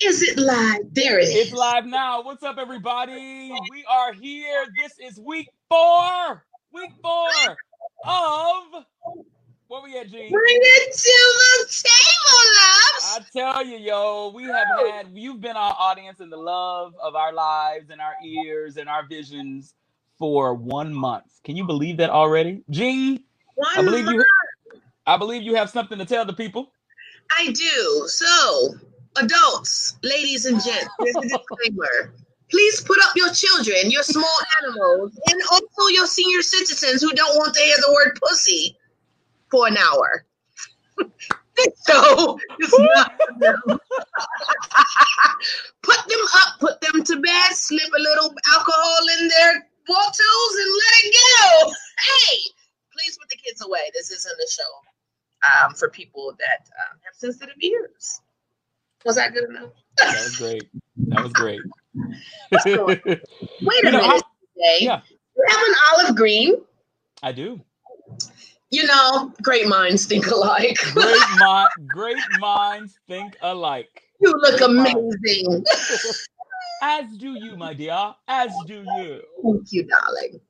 Is it live? There it is. It's live now. What's up, everybody? We are here. This is week four. Week four of where we at, G? Bring it to the table, love. I tell you, yo, we have had you've been our audience and the love of our lives and our ears and our visions for one month. Can you believe that already? G, One I believe you. I believe you have something to tell the people. I do. So, adults, ladies and gents, there's a disclaimer. Please put up your children, your small animals, and also your senior citizens who don't want to hear the word pussy for an hour. so, it's not for them. put them up, put them to bed, slip a little alcohol in their bottles, and let it go. Hey, please put the kids away. This isn't a show um, for people that um, have sensitive ears. Was that good enough? That was great. That was great. Wait a You know, minute, today. yeah. You have an olive green. I do. You know, great minds think alike. Great mind, great minds think alike. you look Great amazing. As do you, my dear. As do you. Thank you, darling.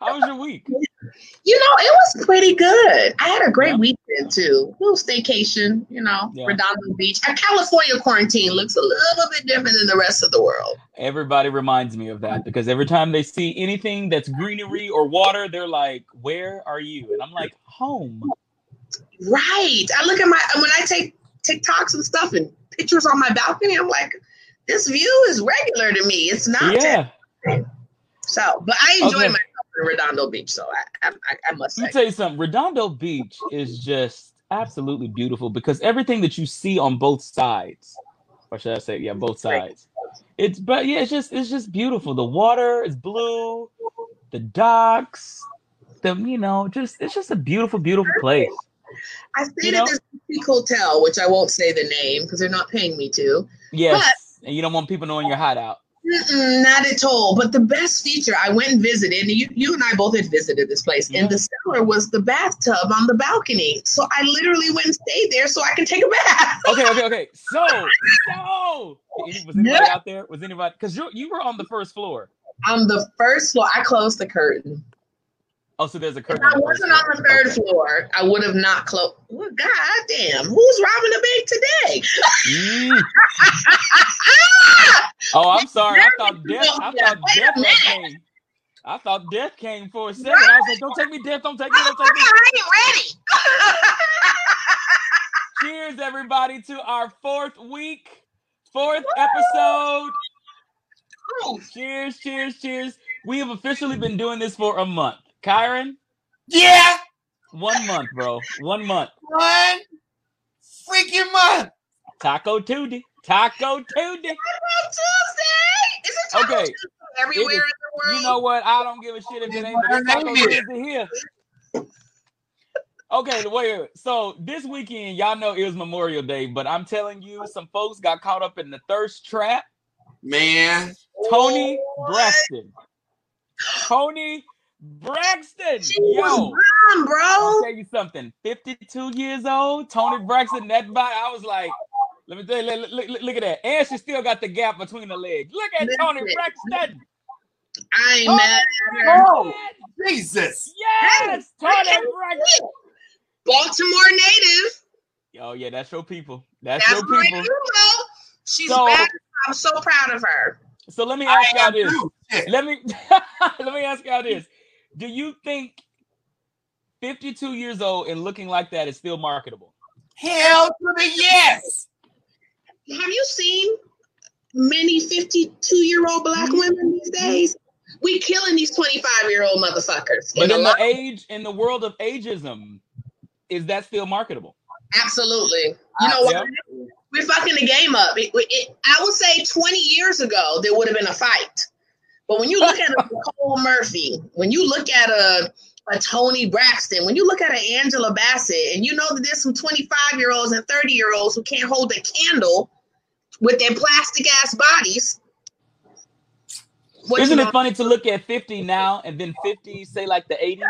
How was your week? You know, it was pretty good. I had a great Yeah. weekend too. little staycation, you know, Yeah. Redondo Beach. Our California quarantine looks a little bit different than the rest of the world. Everybody reminds me of that because every time they see anything that's greenery or water, they're like, "Where are you?" And I'm like, "Home." Right. I look at my when I take TikToks and stuff and pictures on my balcony. I'm like, this view is regular to me. It's not. Yeah. So, but I enjoy Okay. in Redondo Beach. So I, I, I- must Let me tell you something. Redondo Beach is just absolutely beautiful because everything that you see on both sides, or should I say, yeah, both sides. It's but yeah, it's just it's just beautiful. The water is blue, the docks, the you know, just it's just a beautiful, beautiful place. I stayed you know- at this boutique hotel, which I won't say the name because they're not paying me to. Yes, and you don't want people knowing your hideout. Mm-mm, not at all. But the best feature, I went and visited, and you, you and I both had visited this place, Yeah. and the cellar was the bathtub on the balcony. So I literally went and stayed there so I can take a bath. Okay, okay, okay. So, so was anybody Yeah. out there? Was anybody? Because you you were on the first floor. on the first floor, I closed the curtain. Oh, so there's a If. I on the first wasn't on the third Okay. floor, I would have not closed. Well, God damn, who's robbing the bank today? Mm. Oh, I'm sorry. I thought death. I thought death came. I thought death came for a second. I was like, "Don't take me, death! Don't take me! Don't take me!" I ain't ready. Cheers, everybody, to our fourth week, fourth episode. Cheers, cheers, cheers. We have officially been doing this for a month. Kyron, Yeah, one month, bro. One month. one freaking month. Taco Tuesday. Taco Tuesday. Taco Tuesday. Is it Taco Okay. Tuesday everywhere It is- in the world? You know what? I don't give a shit if it ain't but it's Taco Tuesday here. Okay, wait, wait. So this weekend, y'all know it was Memorial Day, but I'm telling you, some folks got caught up in the thirst trap. Man, Toni What? Braxton. Toni Braxton. She was Yo, bomb, I'll bro. tell you something. 52 years old, Toni Braxton, that body, I was like, let me tell you, look, look, look- look at that. And she still got the gap between the legs. Look at Toni Listen. Braxton. I ain't Toni mad at her. Oh, Jesus. Yes, hey, Toni Braxton. Baltimore native. Oh, yeah, that's your people. That's, that's your people. She's so, back. I'm so proud of her. So let me ask y'all this. Let me let me ask y'all this. Do you think 52 years old and looking like that is still marketable? Hell to the yes. Have you seen many 52 year old black Mm-hmm. women these days? We killing these 25 year old motherfuckers. But In a in the age, in the world of ageism, is that still marketable? Absolutely. You know what? We're fucking the game up. It, it, I would say 20 years ago, there would have been a fight. But when you look at a Nicole Murphy, when you look at a, a Toni Braxton, when you look at an Angela Bassett, and you know that there's some 25 year olds and 30 year olds who can't hold a candle with their plastic ass bodies. What Isn't it funny to look at 50 now and then 50, say like the 80s?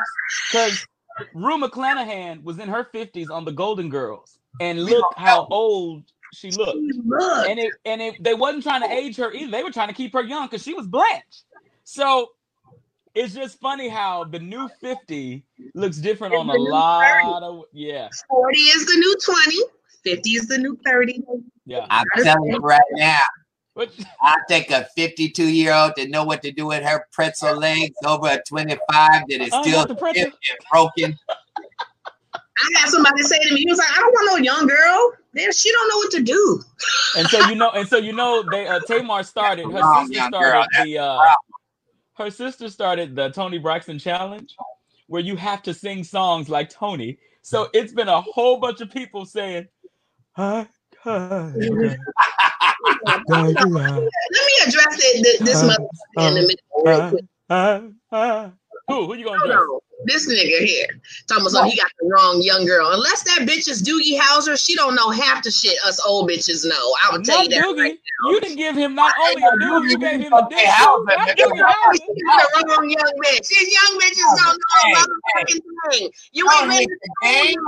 Because Rue McClanahan was in her 50s on the Golden Girls. And look how old she looked. Look. And it and it, they wasn't trying to age her either. They were trying to keep her young because she was Blanche. So it's just funny how the new 50 looks different It's on the a new lot of yeah, 40 is the new 20, 50 is the new 30. yeah. I'm telling you right now, I think a 52 year old to know what to do with her pretzel legs over a 25 that is Oh, still not the pretzel. stiff and broken. I had somebody say to me, he was like, I don't want no young girl. There, she don't know what to do. and so you know, and so you know, they uh, Tamar started. Her sister started girl. the. Uh, her sister started the Toni Braxton challenge, where you have to sing songs like Toni. So it's been a whole bunch of people saying, "I kinda Let me address it, this Uh, mother in a minute, real uh, quick. Uh, uh, uh, uh." Who? Who you gonna Hold address? This nigga here. Talking about something, he got the wrong young girl. Unless that bitch is Doogie Howser, she don't know half the shit us old bitches know. I will tell Not you that. Doogie. You didn't give him not only a Doogie, you gave him a Okay, dick. how- too. Not but- Doogie Howser. She's the wrong young bitch. These young bitches don't know Hey, a motherfucking thing. You Don't ain't hate ready the game.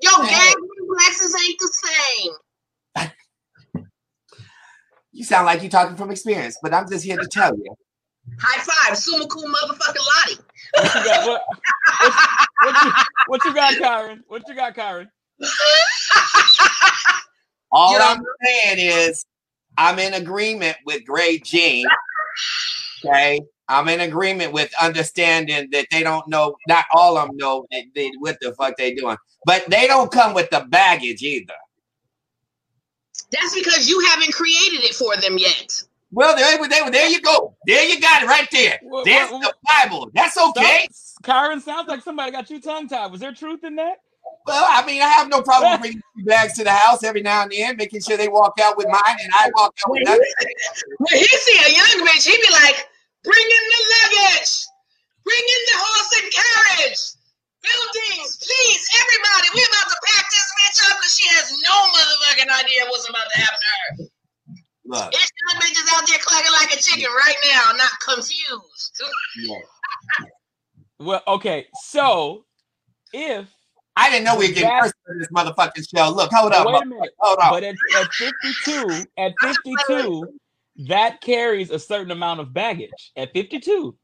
Your gang reflexes ain't the same. You sound like you're talking from experience, but I'm just here to tell you. High five, Sumaku motherfucking Lottie. What you got? What, what, you, what you got, Kyron? What you got, Kyron? All You I'm saying is I'm in agreement with Gray Jean. Okay. I'm in agreement with understanding that they don't know, not all of them know that they, what the fuck they doing. But they don't come with the baggage either. That's because you haven't created it for them yet. Well, there, there, there you go. There you got it right there. What- There's what- the Bible. That's okay. Kyron sounds like somebody got you tongue tied. Was there truth in that? Well, I mean, I have no problem bringing bags to the house every now and then, making sure they walk out with mine and I walk out with When nothing. he, when he see a young bitch, he be like, bring in the luggage. Bring in the horse and carriage. Buildings, please, everybody. We're about to pack this bitch up because she has no motherfucking idea what's about to happen to her. Look, This young bitch is out there clucking like a chicken right now, not confused. Well, okay. So if I didn't know we were getting That's- cursed in this motherfucking show. Look, hold up, wait a minute, hold on. but at, at 52, at 52, that carries a certain amount of baggage. At 52.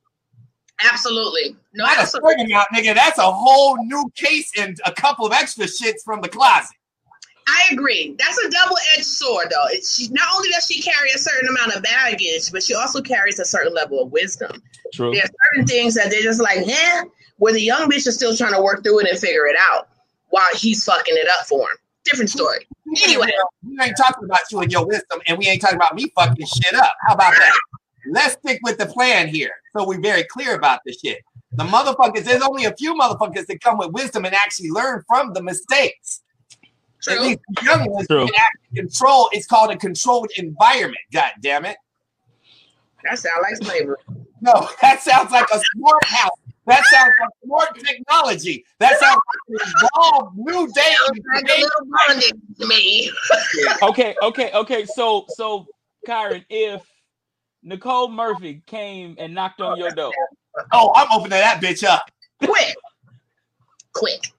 Absolutely. No, Not a absolutely. certain amount, nigga. That's a whole new case and a couple of extra shits from the closet. I agree. That's a double-edged sword, though. It's, she, not only does she carry a certain amount of baggage, but she also carries a certain level of wisdom. True. There are certain things that they're just like, yeah, where the young bitch is still trying to work through it and figure it out while he's fucking it up for him. Different story. Anyway, we ain't talking about you and your wisdom, and we ain't talking about me fucking shit up. How about that? Let's stick with the plan here, so we're very clear about the shit. The motherfuckers, there's only a few motherfuckers that come with wisdom and actually learn from the mistakes. At least the young ones True. can actually control. It's called a controlled environment. God damn it! That sounds like slavery. No, that sounds like a smart house. That sounds like smart technology. That sounds like an evolved new day. Like a little bondage to me. Okay, okay, okay. So so Kyron, if Nicole Murphy came and knocked on your door, Oh, I'm opening that bitch up. Quick. Quick.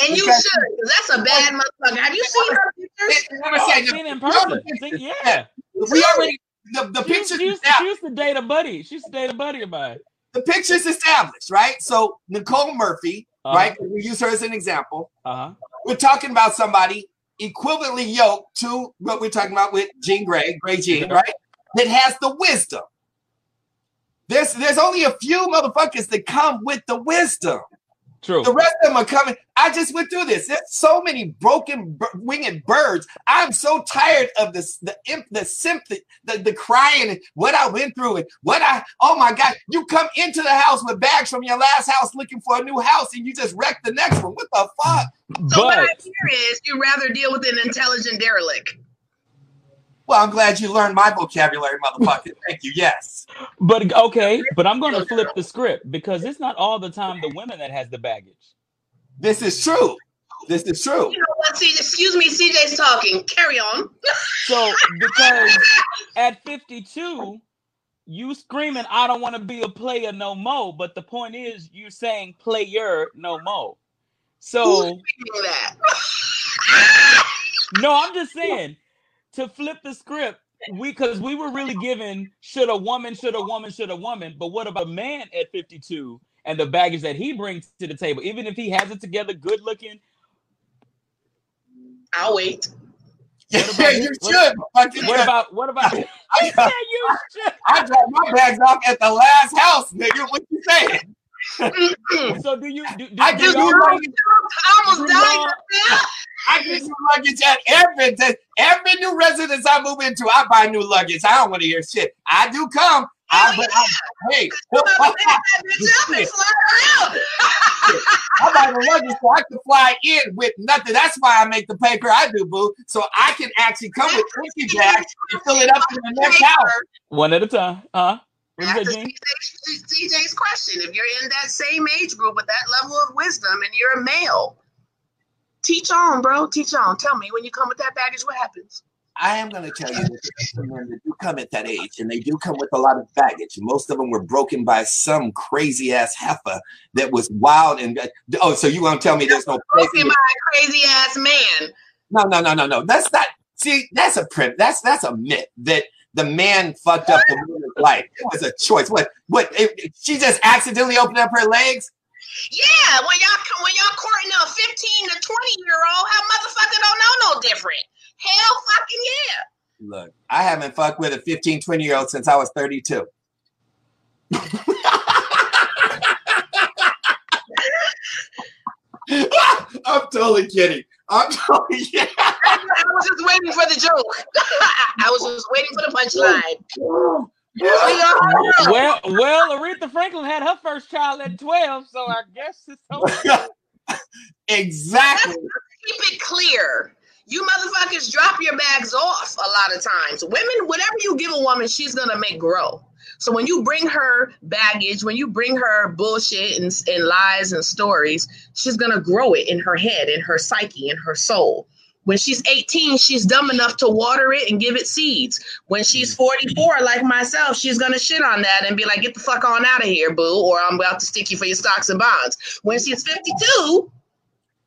And you Because- should, that's a bad motherfucker. Have you seen her pictures? Let me I've the- seen it in person. See, yeah. we already the, the She, pictures she, used to, she used to date a buddy. She used to date a buddy of mine. The pictures established, right? So Nicole Murphy, Uh-huh. right? We use her as an example. Uh-huh. We're talking about somebody equivalently yoked to what we're talking about with Jean Grey, Gray Jean, Yeah. right? That has the wisdom. There's there's only a few motherfuckers that come with the wisdom. True. The rest of them are coming. I just went through this. There's so many broken b- winged birds. I'm so tired of this, the imp, the sympathy, the, the crying, and what I went through, and what I. Oh my God! You come into the house with bags from your last house looking for a new house, and you just wreck the next one. What the fuck? So what I hear is you rather deal with an intelligent derelict. Well, I'm glad you learned my vocabulary, motherfucker. Thank you. Yes. but okay, but I'm gonna flip the script because it's not all the time the women that has the baggage. This is true. This is true. You know what, CJ? Excuse me, CJ's talking. Carry on. So because at 52, you screaming, I don't want to be a player no more. But the point is you're saying player no more. So Who's thinking that? no, I'm just saying to flip the script, we because we were really given should a woman, should a woman, should a woman, but what about a man at 52 and the baggage that he brings to the table, even if he has it together, good looking. I'll wait. Yeah, about- you what- should. fucking What about what about? He I, said you should. I dropped my bags off at the last house, nigga. What you saying? So do you do, do, I do give y'all- you luggage. I almost Do died. y'all- I give you luggage at every every new residence I move into. I buy new luggage. I don't want to hear shit. I do come. Oh, I, but yeah. I, hey, I'm gonna pick that bitch up and fly around. I buy the luggage so I can fly in with nothing. That's why I make the paper I do, boo. So I can actually come with empty bags and fill it up in the next house. one at a time, huh? What Back to say, Gene? CJ's question. If you're in that same age group with that level of wisdom and you're a male, teach on, bro. Teach on. Tell me when you come with that baggage, what happens? I am going to tell you that there's men that do come at that age, and they do come with a lot of baggage. Most of them were broken by some crazy ass heifer that was wild and uh, oh, so you want to tell me there's no Broken crazy? by a crazy ass man. No, no, no, no, no. That's not. See, that's a print. That's that's a myth that the man fucked up the woman's life. It was a choice. What? What? It, she just accidentally opened up her legs. Yeah, when y'all when y'all courting a 15 to 20 year old, how motherfucker don't know no different. Hell fucking yeah. Look, I haven't fucked with a 15, 20 year old since I was 32. I'm totally kidding. I'm totally kidding. I was just waiting for the joke. I was just waiting for the punchline. We. Well, well, Aretha Franklin had her first child at 12, so I guess it's okay. exactly. keep it clear. You motherfuckers drop your bags off a lot of times. Women, whatever you give a woman, she's gonna make grow. So when you bring her baggage, when you bring her bullshit and, and lies and stories, she's gonna grow it in her head, in her psyche, in her soul. When she's 18, she's dumb enough to water it and give it seeds. When she's mm. 44, like myself, she's gonna shit on that and be like, "Get the fuck on out of here, boo," or "I'm about to stick you for your stocks and bonds." When she's 52,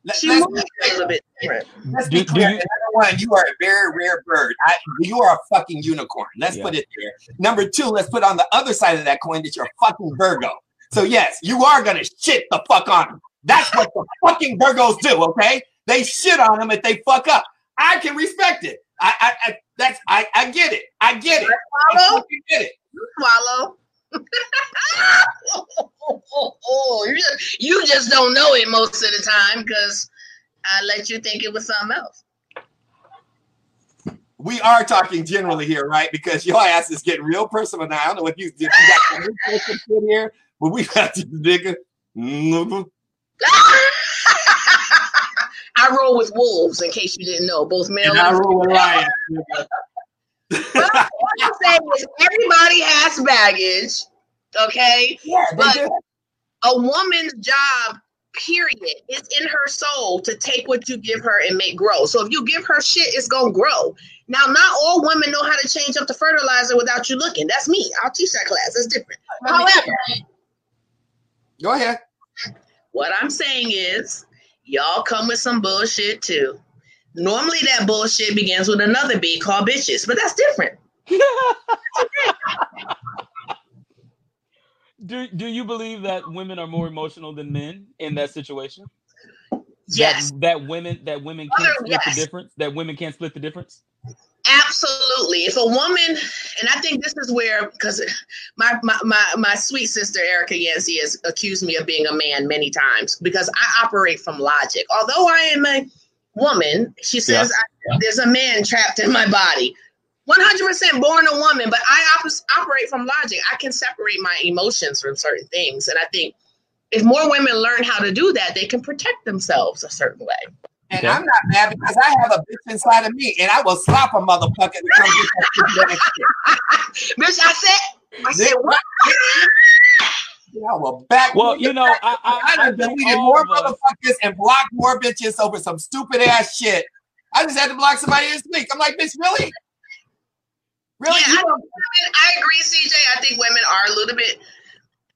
Let, she moves a little bit different. let's Do- be do clear. you- Number one, you are a very rare bird. I, you are a fucking unicorn. Let's Yeah. put it there. Number two, let's put on the other side of that coin that you're a fucking Virgo. So yes, you are gonna shit the fuck on them. That's what the fucking Virgos do. Okay, they shit on them if they fuck up. I can respect it. I, I, I that's I, I get it. I get it. I Swallow, fucking get it. swallow. you, just, you just don't know it most of the time because I let you think it was something else. we are talking generally here, right? Because your ass is getting real personal now. I don't know if you, if you got some new person in here, but we got to nigga. Mhm. I roll with wolves, in case you didn't know, both male And I and roll with lions. nigga. What I'm saying is everybody has baggage, okay? Yeah, But- A woman's job, period, is in her soul to take what you give her and make grow. So if you give her shit, it's gonna grow. Now, not all women know how to change up the fertilizer without you looking. That's me. I'll teach that class. That's different. However, Go ahead. what I'm saying is, y'all come with some bullshit too. Normally, that bullshit begins with another B called bitches, but that's different. do do you believe that women are more emotional than men in that situation? Yes, That, that women that women can't Other- split yes. the difference. That women can't split the difference. absolutely. If a woman, and I think this is where, because my, my my my sweet sister Erica Yancey has accused me of being a man many times because I operate from logic. Although I am a woman, she says I, there's a man trapped in my body. 100% born a woman, but I op- operate from logic. I can separate my emotions from certain things. And I think if more women learn how to do that, they can protect themselves a certain way. And Okay. I'm not mad because I have a bitch inside of me, and I will slap a motherfucker that comes with that stupid ass shit. Bitch, I said, I said, what? I will back. Well, you know, I I, I I deleted more motherfuckers and blocked more bitches over some stupid ass shit. I just had to block somebody this week. I'm like, bitch, really? Really? Yeah, You I, don't- I agree, CJ. I think women are a little bit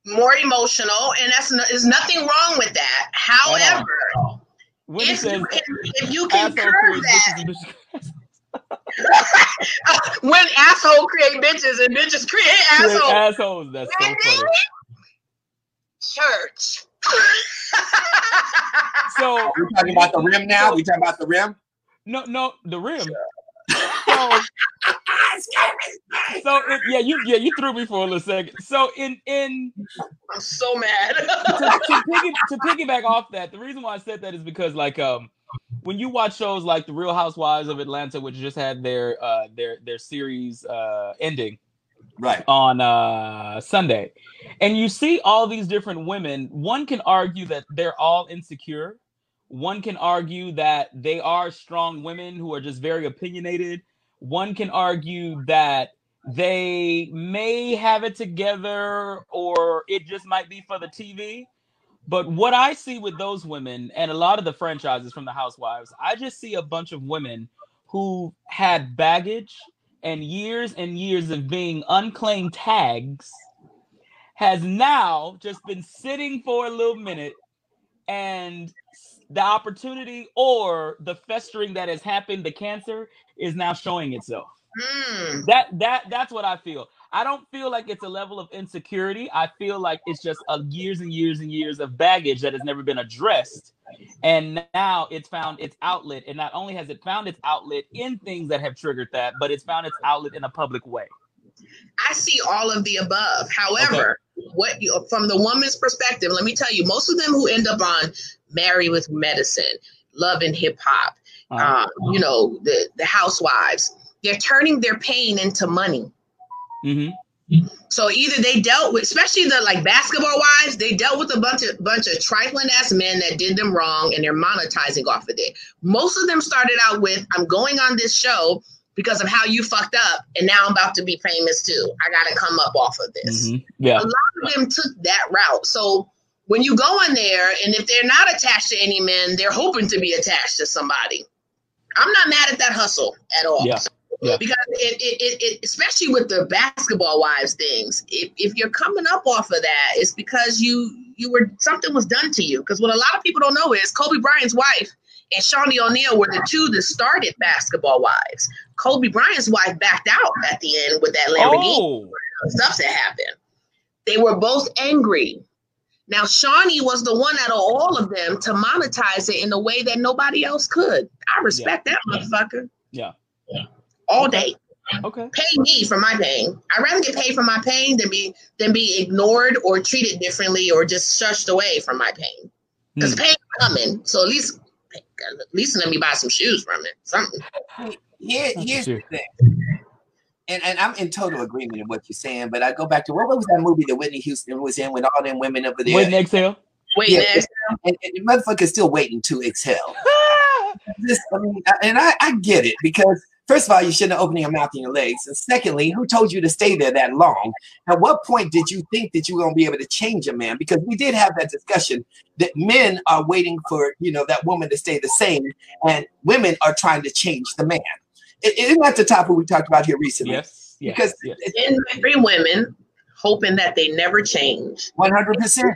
more emotional, and that's no, there's nothing wrong with that. However, Wendy if says you can, if you can asshole curb that, bitches uh, when asshole create bitches and bitches create assholes. assholes. That's so funny. Church. So We're talking about the rim now. We talking about the rim. no, no, the rim. So, so it, yeah, you yeah you threw me for a little second. So in in I'm so mad. to, to, piggy, to piggyback off that, the reason why I said that is because like um when you watch shows like The Real Housewives of Atlanta, which just had their uh their their series uh ending Right. on uh Sunday, and you see all these different women, one can argue that they're all insecure. One can argue that they are strong women who are just very opinionated. One can argue that they may have it together or it just might be for the TV. But what I see with those women and a lot of the franchises from the Housewives, I just see a bunch of women who had baggage and years and years of being unclaimed tags has now just been sitting for a little minute and the opportunity or the festering that has happened the cancer is now showing itself. Hmm. that that that's what i feel. I don't feel like it's a level of insecurity. I feel like it's just a years and years and years of baggage that has never been addressed. And now it's found its outlet and not only has it found its outlet in things that have triggered that but it's found its outlet in a public way. I see all of the above. However, what you, from the woman's perspective, let me tell you, most of them who end up on Marry with Medicine, Love and Hip Hop, Uh, um, you know, the the housewives, they're turning their pain into money. mhm. So either they dealt with, especially the like basketball wives, they dealt with a bunch of bunch of trifling ass men that did them wrong, and they're monetizing off of it. Most of them started out with, "I'm going on this show because of how you fucked up, and now I'm about to be famous too. I got to come up off of this." Mhm. yeah A lot of them took that route. So when you go in there, and if they're not attached to any men, they're hoping to be attached to somebody. I'm not mad at that hustle at all. Yeah. Yeah. Because it, it, it, especially with the basketball wives things, if, if you're coming up off of that, it's because you you were something was done to you. Because what a lot of people don't know is Kobe Bryant's wife and Shaunie O'Neal were the two that started basketball wives. Kobe Bryant's wife backed out at the end with that Lamborghini oh stuff that happened. They were both angry. Now, Shaunie was the one out of all of them to monetize it in a way that nobody else could. I respect that motherfucker yeah yeah. all day. okay Pay me for my pain. I'd rather get paid for my pain than be than be ignored or treated differently or just shushed away from my pain. Because Hmm. pain coming. So at least at least let me buy some shoes from it. Something. Here, That's here's the thing. And, and I'm in total agreement with what you're saying, but I go back to what was that movie that Whitney Houston was in with all them women over there? wait and exhale Wait, Yeah. next. and, and the motherfucker's still waiting to exhale. This, I mean, and I, I get it because first of all, you shouldn't have opened your mouth and your legs, and secondly, who told you to stay there that long? At what point did you think that you were going to be able to change a man? Because we did have that discussion that men are waiting for you know that woman to stay the same, and women are trying to change the man. It, isn't that the topic we talked about here recently? yes yes Because yes. In marry women, hoping that they never change. one hundred percent.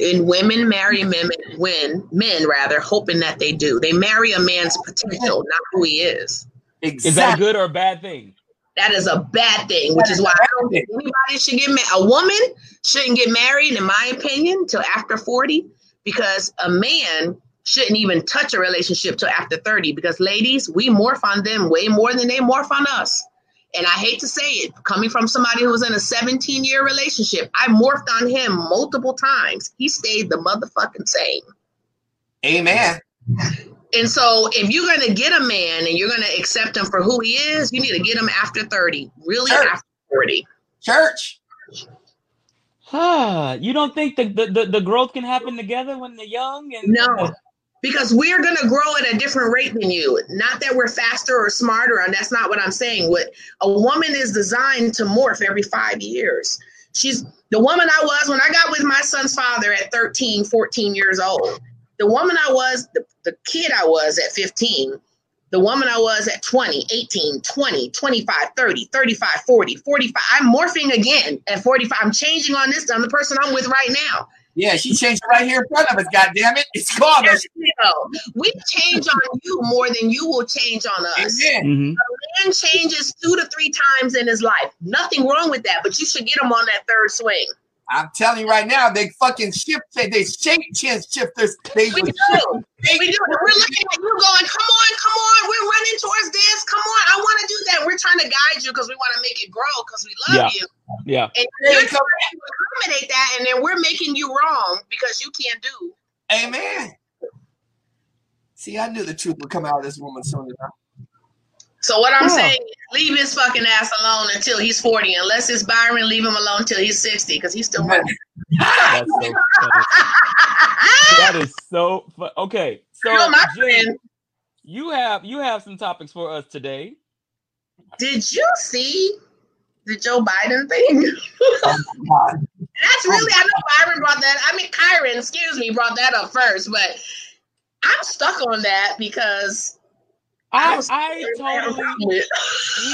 and women marry men when men rather hoping that they do they marry a man's potential not who he is Exactly. is that a good or a bad thing that is a bad thing which is why i don't think anybody should get married a woman shouldn't get married in my opinion till after 40 because a man shouldn't even touch a relationship till after 30 because ladies we morph on them way more than they morph on us and I hate to say it, coming from somebody who was in a 17 year relationship, I morphed on him multiple times. He stayed the motherfucking same. Amen. And so, if you're going to get a man and you're going to accept him for who he is, you need to get him after 30, really Sure. after 40. Church. Ah, you don't think the, the, the, the growth can happen together when they're young and No, because we're going to grow at a different rate than you. Not that we're faster or smarter, and that's not what I'm saying. What a woman is designed to morph every five years. She's the woman I was when I got with my son's father at 13, 14 years old. The woman I was, the, the kid I was at 15, the woman I was at 20, 18, 20, 25, 30, 35, 40, 45. I'm morphing again at 45. I'm changing on this. I'm the person I'm with right now. Yeah, she changed it right here in front of us. God damn it! It's called us. Yes, we change on you more than you will change on us. Amen. Mhm. man changes two to three times in his life. Nothing wrong with that, but you should get him on that third swing. I'm telling you right now, they fucking shift, they, they shape chin shifters. They We do. We do. We're looking at you going, come on, come on. We're running towards this. Come on. I want to do that. We're trying to guide you because we want to make it grow because we love Yeah. you. Yeah. And you're trying to accommodate that, and then we're making you wrong because you can't do. Amen. See, I knew the truth would come out of this woman soon enough. So what I'm Yeah. saying, is leave his fucking ass alone until he's 40. Unless it's Byron, leave him alone until he's 60 because he's still running. That's so funny. That is so fu- okay. So You know, my Jen, friend, you have you have some topics for us today. did you see the Joe Biden thing? God. That's really, I know Byron brought that. I mean, Kyron, excuse me, brought that up first, but I'm stuck on that because I was- I totally.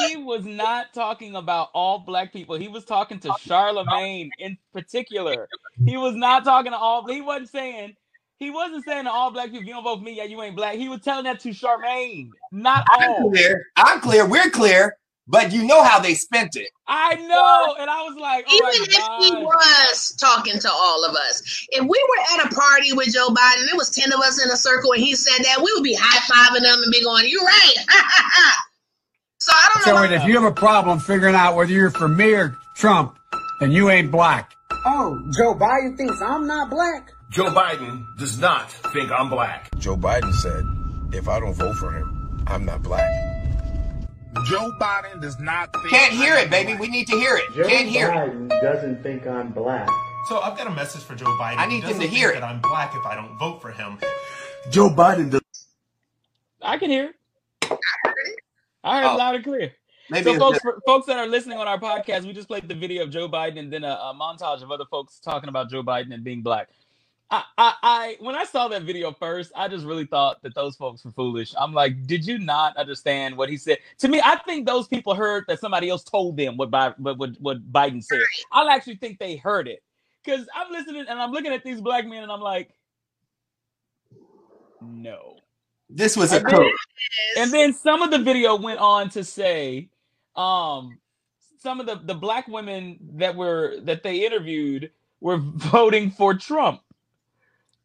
He was not talking about all black people. He was talking to Charlamagne in particular. He was not talking to all. He wasn't saying. He wasn't saying to all black people, "If you don't vote for me, yeah, you ain't black." He was telling that to Charmaine, not I'm all. clear. I'm clear. We're clear. But you know how they spent it. I know, and I was like, "Oh Even my if he was talking to all of us, if we were at a party with Joe Biden, there was 10 of us in a circle and he said that, we would be high fiving them and be going, You're right. so I don't know. So if you have a problem figuring out whether you're for me or Trump, then you ain't black. Oh, Joe Biden thinks I'm not black? Joe Biden does not think I'm black. Joe Biden said, if I don't vote for him, I'm not black. Joe Biden does not think Can't hear I it, am baby. We need to hear it. Joe Can't hear it. Biden doesn't think I'm black. So I've got a message for Joe Biden. I He need him doesn't to think hear it. that I'm black if I don't vote for him. Joe Biden does I can hear. it. I heard Oh. loud and clear. Maybe so, folks, for folks that are listening on our podcast, we just played the video of Joe Biden and then a, a montage of other folks talking about Joe Biden and being black. I, I, I, when I saw that video first, I just really thought that those folks were foolish. I'm like, did you not understand what he said? To me, I think those people heard that somebody else told them what, Bi- what, what, what Biden said. I actually think they heard it because I'm listening and I'm looking at these black men and I'm like, no. this was a And then- coup. And then some of the video went on to say, um, some of the, the black women that were that they interviewed were voting for Trump.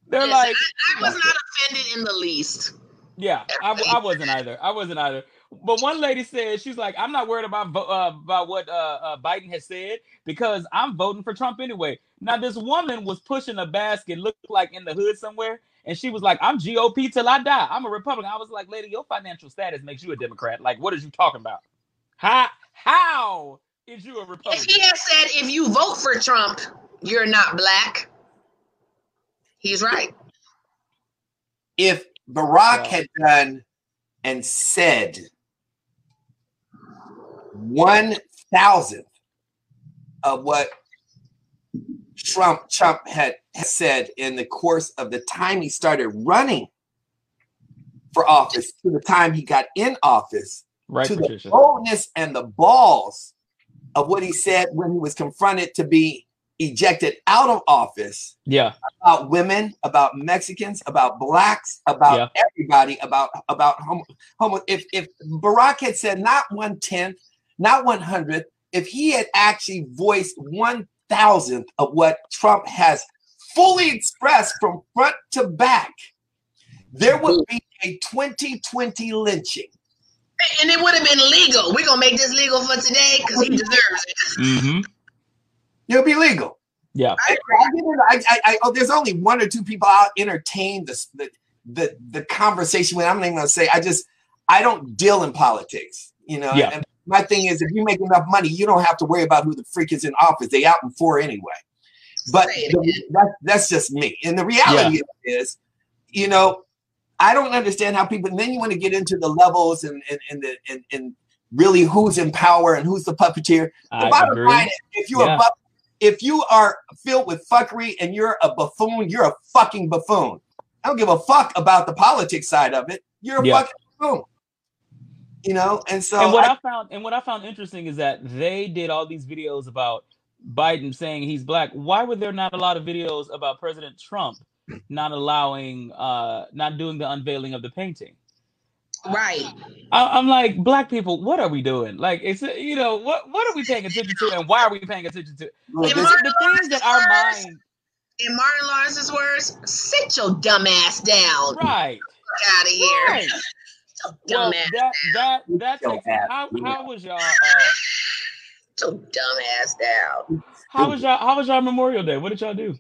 They're Listen, like, I was not offended in the least. yeah, I, I wasn't either. I wasn't either. But one lady said she's like, I'm not worried about uh, about what uh, uh, Biden has said because I'm voting for Trump anyway. Now this woman was pushing a basket, looked like in the hood somewhere, and she was like, "I'm GOP till I die. I'm a Republican." I was like, "Lady, your financial status makes you a Democrat. Like, what is you talking about? How how is you a Republican?" If Republican?" he had said, If you vote for Trump, you're not black, he's right. If Barack Yeah. had done and said one thousandth of what Trump Trump had said in the course of the time he started running for office to the time he got in office, Right, to Patricia. the boldness and the balls of what he said when he was confronted to be ejected out of office Yeah, about women, about Mexicans, about blacks, about everybody, about about homo, homo. If if Barack had said not one tenth, not one hundredth, if he had actually voiced one thousandth of what Trump has fully expressed from front to back, there would be a 2020 lynching. And it would have been legal. We're gonna make this legal for today because he deserves it. mm-hmm. It'll be legal. yeah, I, I, I, I, oh, there's only one or two people I'll entertain the, the the the conversation with. I'm not even gonna say. I just I don't deal in politics, you know. Yeah. And my thing is, if you make enough money, you don't have to worry about who the freak is in office. They out in four anyway. But Say the, that, that's just me. And the reality is, you know, I don't understand how people. And then you want to get into the levels and and and the and, and really who's in power and who's the puppeteer. The I bottom agree. line is, if you're Yeah. a buff, if you are filled with fuckery and you're a buffoon, you're a fucking buffoon. I don't give a fuck about the politics side of it. You're a Yeah. fucking buffoon. You know, and so and what I- I, found and what I found interesting is that they did all these videos about Biden saying he's black. Why were there not a lot of videos about President Trump not allowing, uh, not doing the unveiling of the painting? Right. I, am like, black people, what are we doing? Like, it's you know, what what are we paying attention to, and why are we paying attention to? In the, the things that our mind, In Martin Lawrence's words, sit your dumb ass down. right? Out of here. Right. Your Well, that that that takes How how was y'all? Uh, Sit your dumb down. how was y'all? How was y'all Memorial Day? What did y'all do?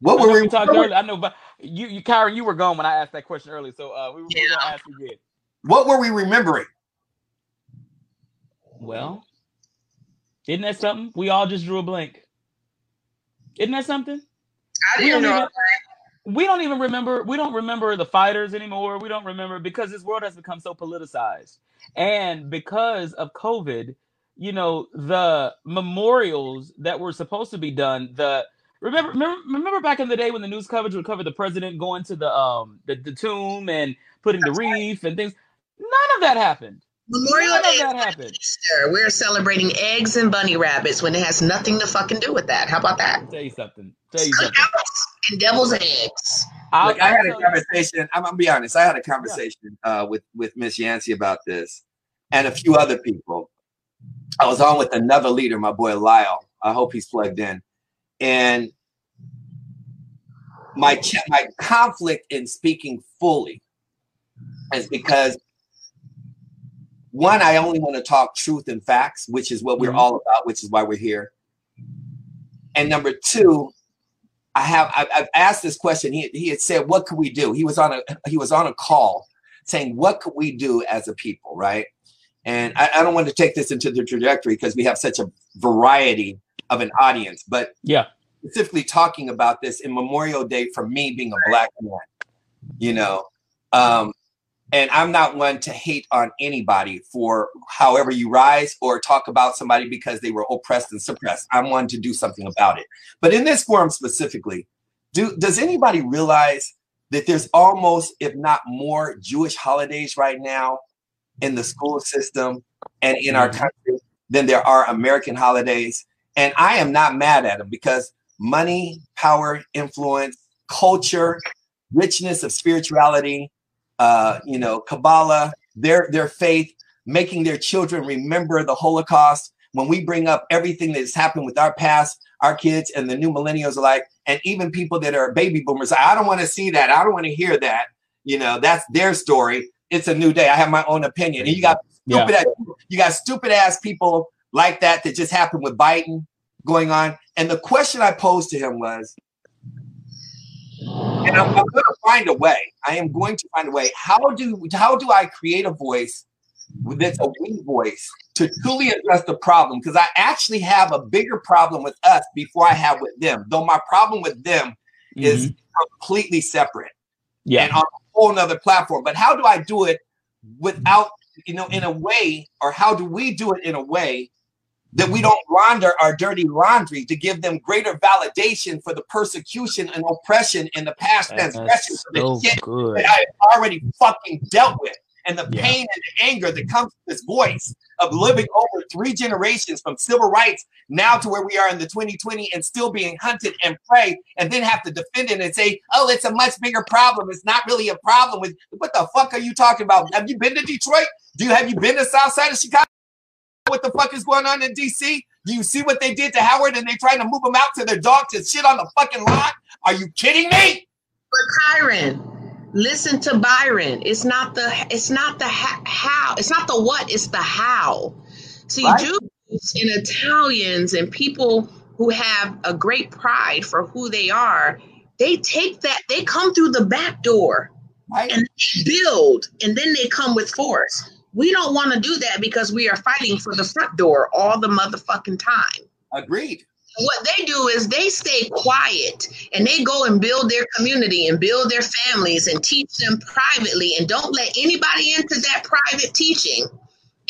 What I were we we? talked earlier. I know, but you, you, Kyron, you were gone when I asked that question earlier, so uh, we were Yeah. gonna ask again. What were we remembering? Well, isn't that something? We all just drew a blank. Isn't that something? I We didn't don't know. even we don't even remember we don't remember the fighters anymore. We don't remember because this world has become so politicized. And because of COVID, you know, the memorials that were supposed to be done, the remember remember remember back in the day when the news coverage would cover the president going to the um the, the tomb and putting the wreath and things. None of that happened. Memorial None Day of that happened. Easter. We're celebrating eggs and bunny rabbits when it has nothing to fucking do with that. How about that? Tell you something. Tell you something. And devil's eggs. I'll- Look, I I'll had a tell you- conversation. I'm gonna be honest. I had a conversation uh, with with Miss Yancey about this, and a few other people. I was on with another leader, my boy Lyle. I hope he's plugged in. And my ch- my conflict in speaking fully is because one, I only want to talk truth and facts, which is what we're Mhm. all about, which is why we're here. And number two, I have I've, I've asked this question. He he had said, "What could we do?" He was on a he was on a call saying, "What could we do as a people?" Right? And I, I don't want to take this into the trajectory because we have such a variety of an audience, but Yeah. specifically talking about this in Memorial Day for me being a black man, you know, um, and I'm not one to hate on anybody for however you rise or talk about somebody because they were oppressed and suppressed. I'm one to do something about it. But in this forum specifically, do does anybody realize that there's almost, if not more, Jewish holidays right now in the school system and in our Mhm. country than there are American holidays? And I am not mad at them because money, power, influence, culture, richness of spirituality, uh, you know, Kabbalah, their their faith, making their children remember the Holocaust. When we bring up everything that has happened with our past, our kids and the new millennials alike, and even people that are baby boomers, I don't want to see that. I don't want to hear that. You know, that's their story. It's a new day. I have my own opinion. And you got Yeah. stupid, ass, you got stupid ass people like that that just happened with Biden going on. And the question I posed to him was, and I'm, I'm going to find a way. I am going to find a way. How do how do I create a voice that's a we voice to truly address the problem? Because I actually have a bigger problem with us before I have with them. Though my problem with them is mm-hmm. completely separate yeah. and on a whole nother platform. But how do I do it without, you know, in a way, or how do we do it in a way that we don't launder our dirty laundry to give them greater validation for the persecution and oppression in the past That's of so good. that I have already fucking dealt with. And the Yeah. pain and the anger that comes from this voice of living over three generations from civil rights now to where we are in the 2020 and still being hunted and prey and then have to defend it and say, oh, it's a much bigger problem. It's not really a problem with what the fuck are you talking about? Have you been to Detroit? Do you have you been to South Side of Chicago? What the fuck is going on in DC? Do you see what they did to Howard and they trying to move him out to their dog to shit on the fucking lawn? Are you kidding me? But Kyron, listen to Byron. It's not the it's not the ha- how. It's not the what. It's the how. See, Right. Jews and Italians and people who have a great pride for who they are, they take that. They come through the back door Right? and they build, and then they come with force. We don't want to do that because we are fighting for the front door all the motherfucking time Agreed. what they do is they stay quiet and they go and build their community and build their families and teach them privately and don't let anybody into that private teaching.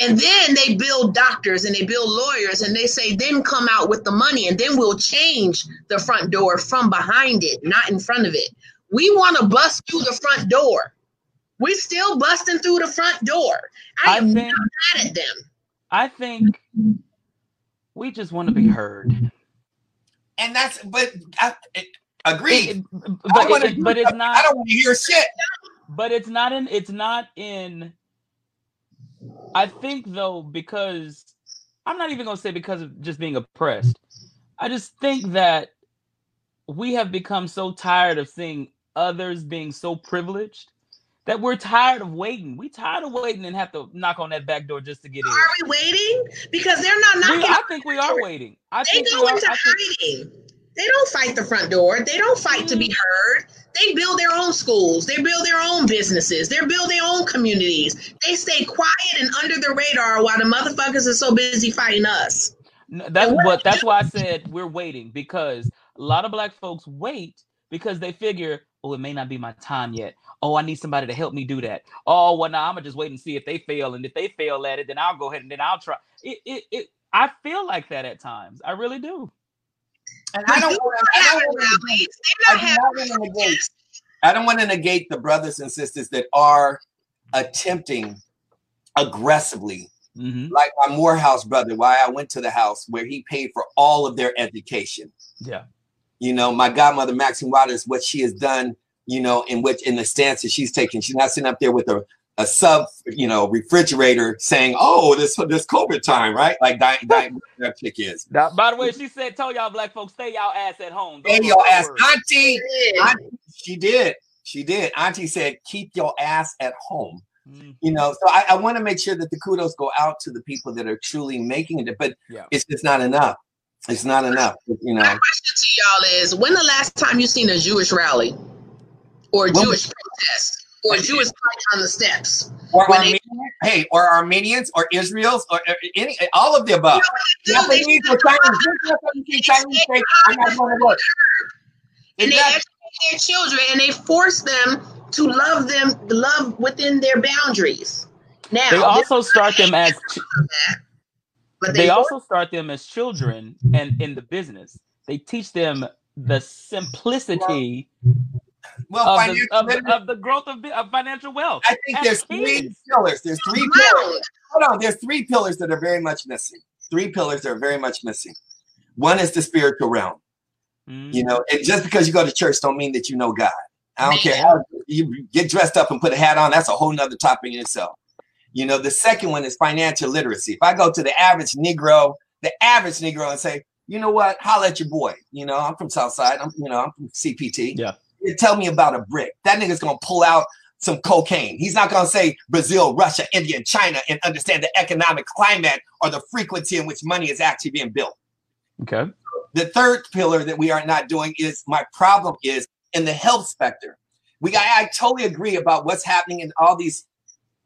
And then they build doctors and they build lawyers and they say, then come out with the money and then we'll change the front door from behind it, not in front of it. We want to bust through the front door. We're still busting through the front door. I I am think not mad at them. I think we just want to be heard. And that's but I, it, agreed. It- it- but it, do but it's not I don't want to hear shit. but it's not in it's not in I think though, because I'm not even gonna say because of just being oppressed. I just think that we have become so tired of seeing others being so privileged that we're tired of waiting. We tired of waiting and have to knock on that back door just to get in. Are we waiting? Because they're not knocking. We, I think we are waiting. I they think go we are. into I think- hiding. They don't fight the front door. They don't fight to be mm. heard. They build their own schools. They build their own businesses. They build their own communities. They stay quiet and under the radar while the motherfuckers are so busy fighting us. No, that's what that's why I said we're waiting because a lot of black folks wait because they figure, oh, it may not be my time yet. Oh, I need somebody to help me do that. Oh, well, now I'm gonna just wait and see if they fail, and if they fail at it, then I'll go ahead and then I'll try. It, it, it I feel like that at times. I really do. And I don't want to. I don't want to negate. I do not want to negate. I don't want to negate the brothers and sisters that are attempting aggressively, Mhm. like my Morehouse brother. Why I went to the house where he paid for all of their education. Yeah. You know, my godmother Maxine Waters, what she has done, you know, in which in the stance that she's taking, she's not sitting up there with a, a sub, you know, refrigerator saying, "Oh, this this COVID time, right?" Like Diane, Diane that chick is. Now, by the way, she said, "Tell y'all black folks stay y'all ass at home." Hey, Those your ass. Auntie, Auntie. She did. She did. Auntie said, "Keep your ass at home." Mhm. You know, so I, I want to make sure that the kudos go out to the people that are truly making it, but Yeah. it's just not enough. It's not enough. You know. My question to y'all is: When the last time you seen a Jewish rally, or a When- Jewish protest, or a Jewish fight on the steps? or When they- Armenians, hey, or Armenians, or Israel's, or, or any, all of the above. You know what they do? Japanese or Chinese. This is what you see Chinese say, I'm not going to work. and they Exactly. educate their children and they force them to love them, love within their boundaries. Now They also start them as ch- but they they also start them as children and in the business. They teach them the simplicity Well, of the, of, the, of the growth of, of financial wealth. I think as there's three pillars. There's three pillars. Hold on. There's three pillars that are very much missing. Three pillars that are very much missing. One is the spiritual realm. Mm. You know, and just because you go to church don't mean that you know God. I don't care how you get dressed up and put a hat on. That's a whole nother topic in itself. You know, the second one is financial literacy. If I go to the average Negro, the average Negro, and say, you know what, holla at your boy. You know, I'm from Southside. I'm, you know, I'm from CPT. Yeah. You tell me about a brick. That nigga's gonna pull out some cocaine. He's not gonna say Brazil, Russia, India, and China and understand the economic climate or the frequency in which money is actually being built. Okay. The third pillar that we are not doing is my problem is in the health sector. We I, I totally agree about what's happening in all these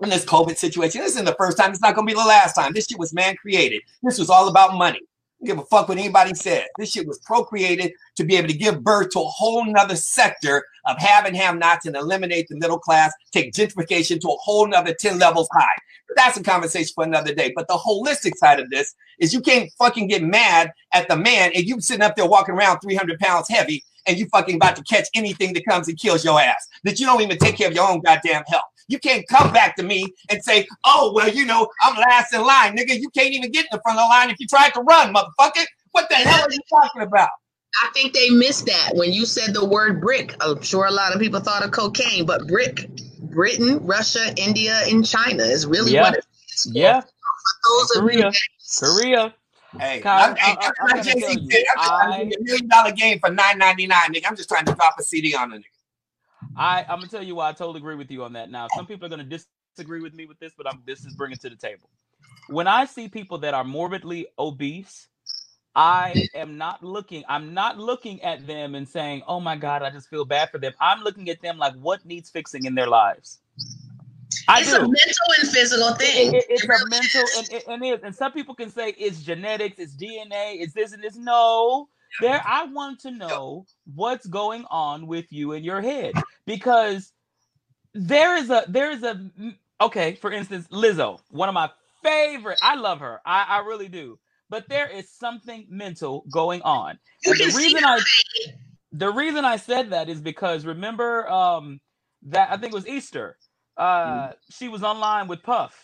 in this COVID situation. This isn't the first time. It's not going to be the last time. This shit was man created. This was all about money. Give a fuck what anybody said. This shit was procreated to be able to give birth to a whole nother sector of have and have nots and eliminate the middle class, take gentrification to a whole nother 10 levels high. But that's a conversation for another day. But the holistic side of this is you can't fucking get mad at the man if you sitting up there walking around 300 pounds heavy and you fucking about to catch anything that comes and kills your ass. That you don't even take care of your own goddamn health. You can't come back to me and say, oh, well, you know, I'm last in line. Nigga, you can't even get in the front of the line if you tried to run, motherfucker. What the hell are you talking about? I think they missed that when you said the word brick. I'm sure a lot of people thought of cocaine, but brick, Britain, Russia, India, and China is really Yeah. what it is. for. Yeah. For those of you Korea. Korea. Hey, Kyle, I'm, hey, I- I- I'm I'm not gonna tell Jay-Z you, kid. I'm trying to I- get a million dollar game for nine ninety nine, nigga. I'm just trying to drop a CD on a nigga. I I'm gonna tell you why I totally agree with you on that. Now, some people are gonna disagree with me with this, but I'm this is bringing to the table. When I see people that are morbidly obese, I am not looking. I'm not looking at them and saying, "Oh my God, I just feel bad for them." I'm looking at them like, what needs fixing in their lives. I it's do. a mental and physical thing. It- it- it's It a mental is. and, and it is. And some people can say it's genetics, it's DNA, it's this and this. No, there. I want to know what's going on with you in your head because there is a there is a okay. For instance, Lizzo, one of my favorite. I love her. I, I really do. But there is something mental going on. And the reason I the reason I said that is because remember um that I think it was Easter. Uh she was online with Puff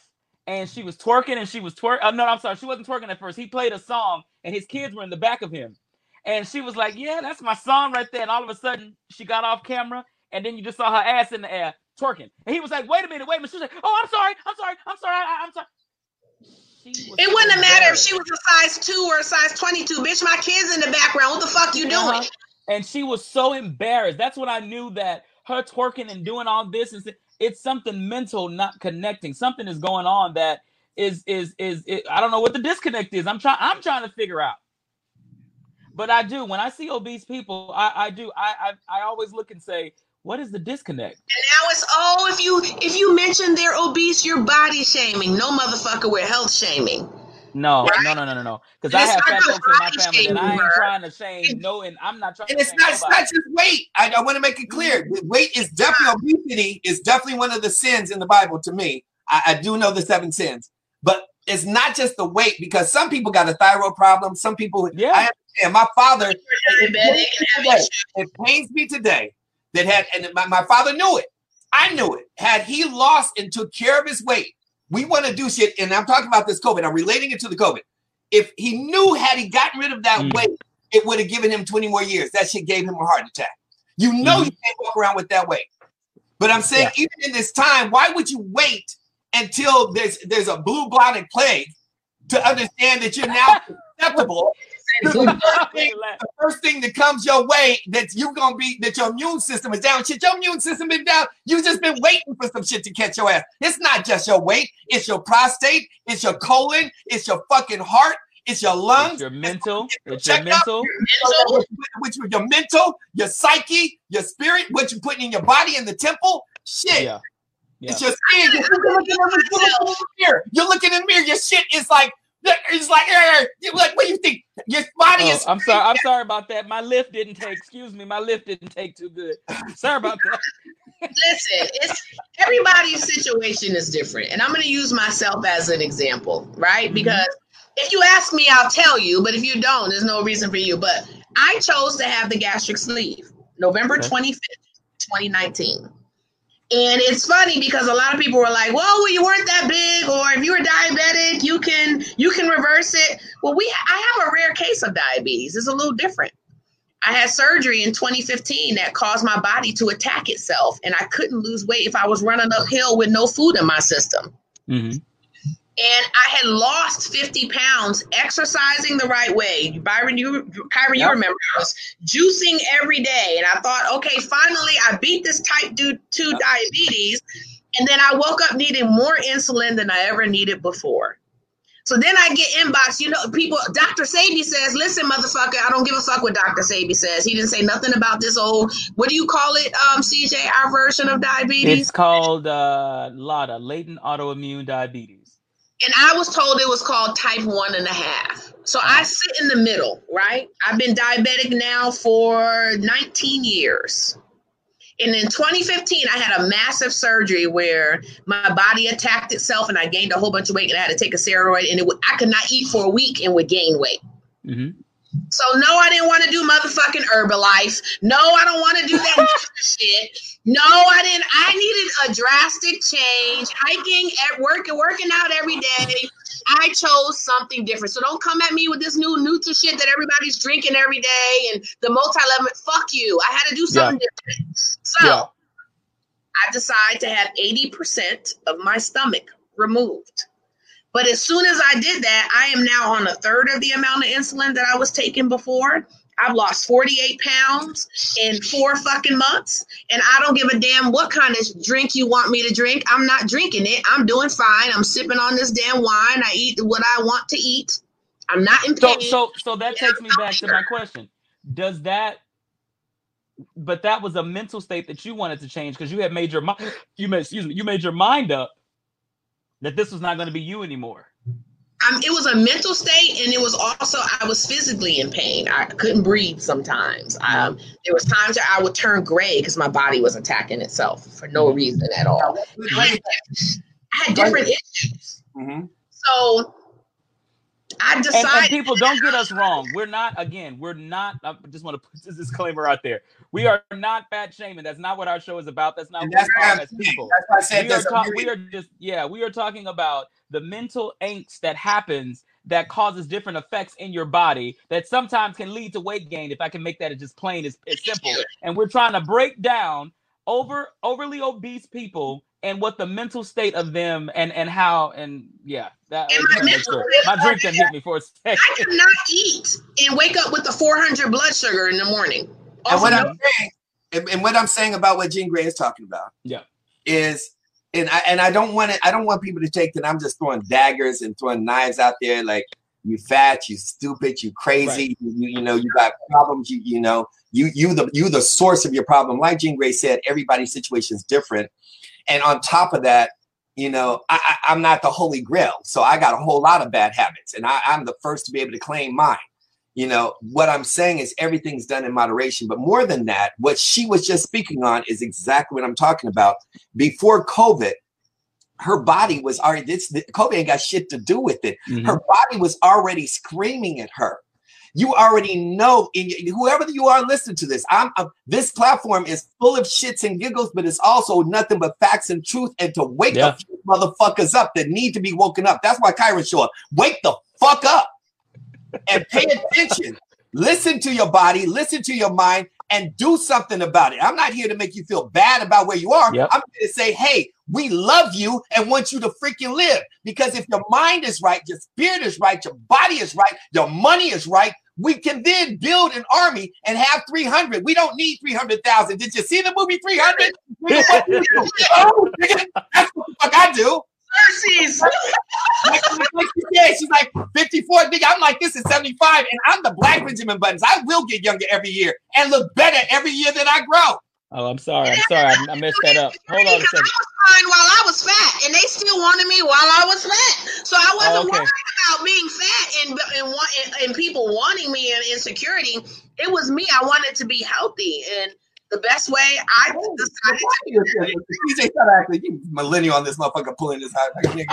and she was twerking and she was twerk uh, no I'm sorry she wasn't twerking at first. He played a song and his kids were in the back of him. And she was like, "Yeah, that's my song right there." And all of a sudden, she got off camera and then you just saw her ass in the air. twerking, and he was like, "Wait a minute, wait a minute." She was like, "Oh, I'm sorry, I'm sorry, I'm sorry, I, I'm sorry." It wouldn't have mattered if she was a size two or a size 22. Bitch, my kids in the background. What the fuck you doing? Uh-huh. And she was so embarrassed. That's when I knew that her twerking and doing all this is it's something mental not connecting. Something is going on that is is is, is I don't know what the disconnect is. I'm trying I'm trying to figure out. But I do when I see obese people, I, I do I, I I always look and say, what is the disconnect? And now it's oh, if you if you mention they're obese, you're body shaming. No motherfucker, we're health shaming. No, right? no, no, no, no, no. Because I have fat folks in my family that I ain't her. trying to shame. No, and I'm not trying. And it's not, it's not just weight. I, I want to make it clear. Mm-hmm. Weight is definitely obesity is definitely one of the sins in the Bible. To me, I, I do know the seven sins, but it's not just the weight because some people got a thyroid problem. Some people, yeah. I understand. My father, it pains, it pains me today that had, and my, my father knew it. I knew it. Had he lost and took care of his weight, we want to do shit. And I'm talking about this COVID. I'm relating it to the COVID. If he knew, had he gotten rid of that mm. weight, it would have given him 20 more years. That shit gave him a heart attack. You know mm. you can't walk around with that weight. But I'm saying, yeah. even in this time, why would you wait until there's there's a blue blotted plague to understand that you're now susceptible the, first thing, the first thing that comes your way that you're gonna be that your immune system is down. Shit, your immune system is down. You just been waiting for some shit to catch your ass. It's not just your weight, it's your prostate, it's your colon, it's your fucking heart, it's your lungs, it's your mental, it's, your mental, which, which your mental, your psyche, your spirit, what you're putting in your body in the temple. Shit. Yeah. Yeah. It's your skin. You're looking, in the mirror. You're looking in the mirror. Your shit is like it's like, like, what do you think? Your body oh, is. I'm sorry. I'm sorry about that. My lift didn't take. Excuse me. My lift didn't take too good. Sorry about that. Listen, it's everybody's situation is different, and I'm going to use myself as an example, right? Mm-hmm. Because if you ask me, I'll tell you. But if you don't, there's no reason for you. But I chose to have the gastric sleeve, November okay. 25th, 2019. And it's funny because a lot of people were like, "Well, you weren't that big, or if you were diabetic, you can you can reverse it." Well, we I have a rare case of diabetes. It's a little different. I had surgery in 2015 that caused my body to attack itself, and I couldn't lose weight if I was running uphill with no food in my system. Mm-hmm and I had lost 50 pounds exercising the right way. Byron, you Kyron, yep. you remember I was juicing every day. And I thought, okay, finally I beat this type 2 yep. diabetes. And then I woke up needing more insulin than I ever needed before. So then I get inbox, you know, people, Dr. Sebi says, listen, motherfucker, I don't give a fuck what Dr. Sebi says. He didn't say nothing about this old, what do you call it, um, CJ, our version of diabetes? It's called uh, LADA, latent autoimmune diabetes and I was told it was called type one and a half. So I sit in the middle, right? I've been diabetic now for 19 years. And in 2015, I had a massive surgery where my body attacked itself and I gained a whole bunch of weight and I had to take a steroid and it would, I could not eat for a week and would gain weight. Mm-hmm. So no, I didn't want to do motherfucking Herbalife. No, I don't want to do that shit. No, I didn't. I needed a drastic change. Hiking at work and working out every day. I chose something different. So don't come at me with this new Nutri shit that everybody's drinking every day and the multi-level. Fuck you. I had to do something yeah. different. So yeah. I decided to have 80% of my stomach removed. But as soon as I did that, I am now on a third of the amount of insulin that I was taking before. I've lost 48 pounds in four fucking months. And I don't give a damn what kind of drink you want me to drink. I'm not drinking it. I'm doing fine. I'm sipping on this damn wine. I eat what I want to eat. I'm not in pain. So, so, so that takes me back to my question. Does that, but that was a mental state that you wanted to change because you had made your mind, you made, excuse me, you made your mind up that this was not going to be you anymore? Um, it was a mental state, and it was also I was physically in pain. I couldn't breathe sometimes. Um, there was times that I would turn gray because my body was attacking itself for no mm-hmm. reason at all. I had, I had different issues. Mm-hmm. So I decided. And, and, people don't get us wrong. We're not. Again, we're not. I just want to put this disclaimer out there. We are not fat shaming. That's not what our show is about. That's not and what we are as people. That's why I said we are, ta- we are just. Yeah, we are talking about the mental angst that happens that causes different effects in your body that sometimes can lead to weight gain. If I can make that as just plain as, as simple. And we're trying to break down over overly obese people and what the mental state of them and and how and yeah that And my just wanna make mental sure. my drink of done it- hit me for a second. I cannot eat and wake up with the 400 blood sugar in the morning. And what of I'm saying, and, and what I'm saying about what Jean Grey is talking about, Yeah. is and I and I don't want it. I don't want people to take that I'm just throwing daggers and throwing knives out there like you fat, you stupid, you crazy, you, you, you know, you got problems, you you know, you you the you the source of your problem. Like Jean Grey said, everybody's situation is different, and on top of that, you know, I, I, I'm not the holy grail, so I got a whole lot of bad habits, and I, I'm the first to be able to claim mine. You know, what I'm saying is everything's done in moderation, but more than that, what she was just speaking on is exactly what I'm talking about. Before COVID, her body was already this COVID ain't got shit to do with it. Mhm. Her body was already screaming at her. You already know, in whoever you are listening to this, I'm, I'm- this platform is full of shits and giggles, but it's also nothing but facts and truth. And to wake Yeah. up motherfuckers up that need to be woken up. That's why Kyron show up. Wake the fuck up and pay attention. Listen to your body, listen to your mind, and do something about it. I'm not here to make you feel bad about where you are. Yep. I'm here to say, hey, we love you and want you to freaking live. Because if your mind is right, your spirit is right, your body is right, your money is right, we can then build an army and have 300. We don't need 300,000. Did you see the movie 300? Nigga, what you do? Oh, That's what the fuck I do. Mercies. Like, like she said, she's like 54. Nigga, I'm like this is 75, and I'm the black Benjamin Buttons. I will get younger every year and look better every year that I grow. Oh, I'm sorry. I'm sorry. I, I messed that up. Hold on a Because I second. was fine while I was fat, and they still wanted me while I was fat. So I wasn't Oh, okay. worried about being fat and and, want, and and people wanting me and insecurity. It was me. I wanted to be healthy, and the best way I decided to DJ start acting you millennial on this motherfucker pulling this out. Like.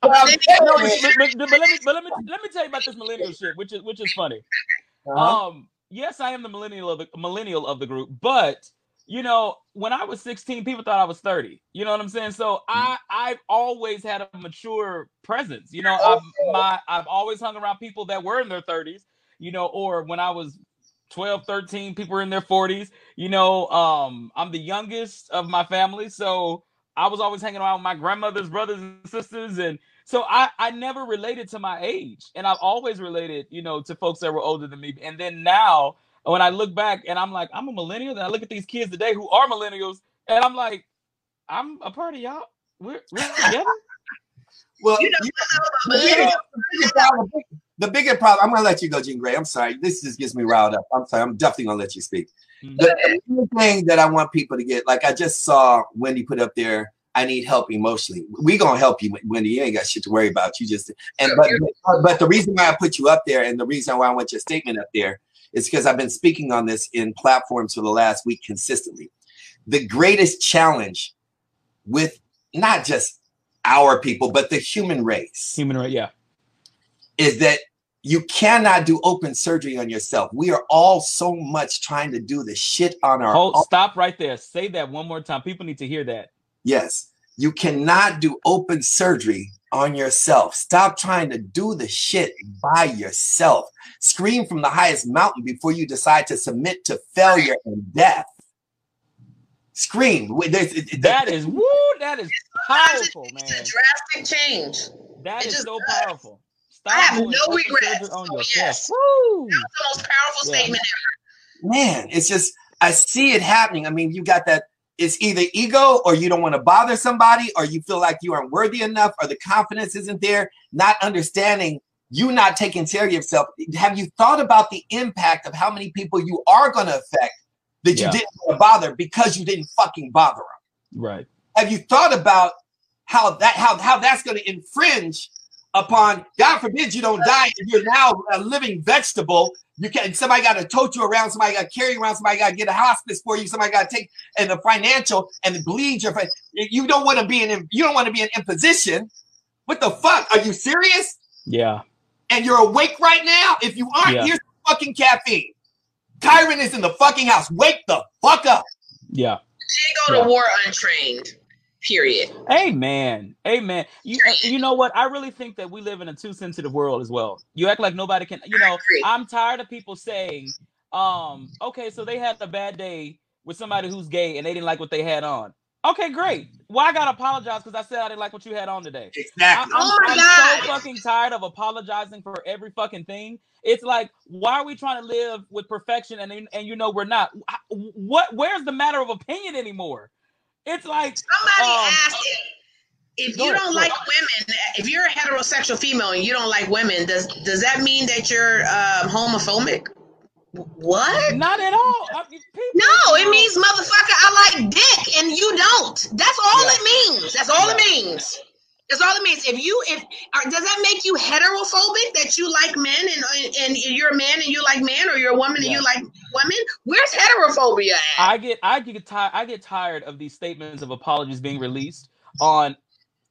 But I'm No, telling but, but, but, but let me but let me let me tell you about this millennial shit, which is which is funny. uh-huh. Um, yes, I am the millennial of the millennial of the group, but you know, when I was 16, people thought I was 30. You know what I'm saying? So I I've always had a mature presence. You know, I've my I've always hung around people that were in their 30s, you know, or when I was 12, 13, people were in their 40s. You know, um, I'm the youngest of my family, so I was always hanging around with my grandmother's brothers and sisters, and so I I never related to my age, and I've always related, you know, to folks that were older than me. And then now, when I look back and I'm like, I'm a millennial, and I look at these kids today who are millennials, and I'm like, I'm a part of y'all. We're, we're together. well, You know, you- what's up, the, but bigger, problem, the bigger problem. I'm gonna let you go, Jean Grey. I'm sorry. This just gets me riled up. I'm sorry. I'm definitely gonna let you speak. Mhm. The, the thing that I want people to get, like I just saw Wendy put up there. I need help emotionally. We gonna help you, Wendy. You ain't got shit to worry about. You just and but but the reason why I put you up there and the reason why I want your statement up there is because I've been speaking on this in platforms for the last week consistently. The greatest challenge with not just our people, but the human race Human right, yeah. is that you cannot do open surgery on yourself. We are all so much trying to do the shit on our Hold, own. stop right there. Say that one more time. People need to hear that. Yes, you cannot do open surgery on yourself. Stop trying to do the shit by yourself. Scream from the highest mountain before you decide to submit to failure and death. Scream. Wait, there's- it- it- That is woo. That is powerful, man. it's man. a drastic change. That it is just so does. powerful. Stop I have no regrets. on Oh, yes. Woo. That's the most powerful Yeah. statement man, it's just I see it happening. I mean, you got that. It's either ego or you don't want to bother somebody, or you feel like you aren't worthy enough, or the confidence isn't there. Not understanding you not taking care of yourself. Have you thought about the impact of how many people you are going to affect that you Yeah. didn't want to bother because you didn't fucking bother them? Right. Have you thought about how that how how that's going to infringe upon God forbid you don't die and you're now a living vegetable. You can somebody got to tote you around, somebody got to carry around, somebody got to get a hospice for you, somebody got to take and the financial and the bleed your. You don't want to be in you don't want to be in imposition. What the fuck? Are you serious? Yeah. And you're awake right now? If you aren't, Yeah. here's fucking caffeine. Kyron is in the fucking house. Wake the fuck up. Yeah. She go to Yeah. war untrained. Period. Amen. Amen. You you know what? I really think that we live in a too sensitive world as well. You act like nobody can. You know. I'm tired of people saying, um, okay, so they had a bad day with somebody who's gay and they didn't like what they had on. Okay, great. Well, I gotta apologize because I said I didn't like what you had on today. Exactly. I, am Oh my I'm so fucking tired of apologizing for every fucking thing. It's like, why are we trying to live with perfection and and you know we're not? What? Where's the matter of opinion anymore? It's like Somebody Um, asked if, if you don't go like women, if you're a heterosexual female and you don't like women, does does that mean that you're um, homophobic? What? not at all. I mean, people- No, it means motherfucker, I like dick and you don't. That's all Yeah. it means. That's all it means. That's all it means. If you if uh, does that make you heterophobic that you like men and uh, and you're a man and you like men, or you're a woman and you like women? Where's heterophobia at? I get I get tired I get tired of these statements of apologies being released on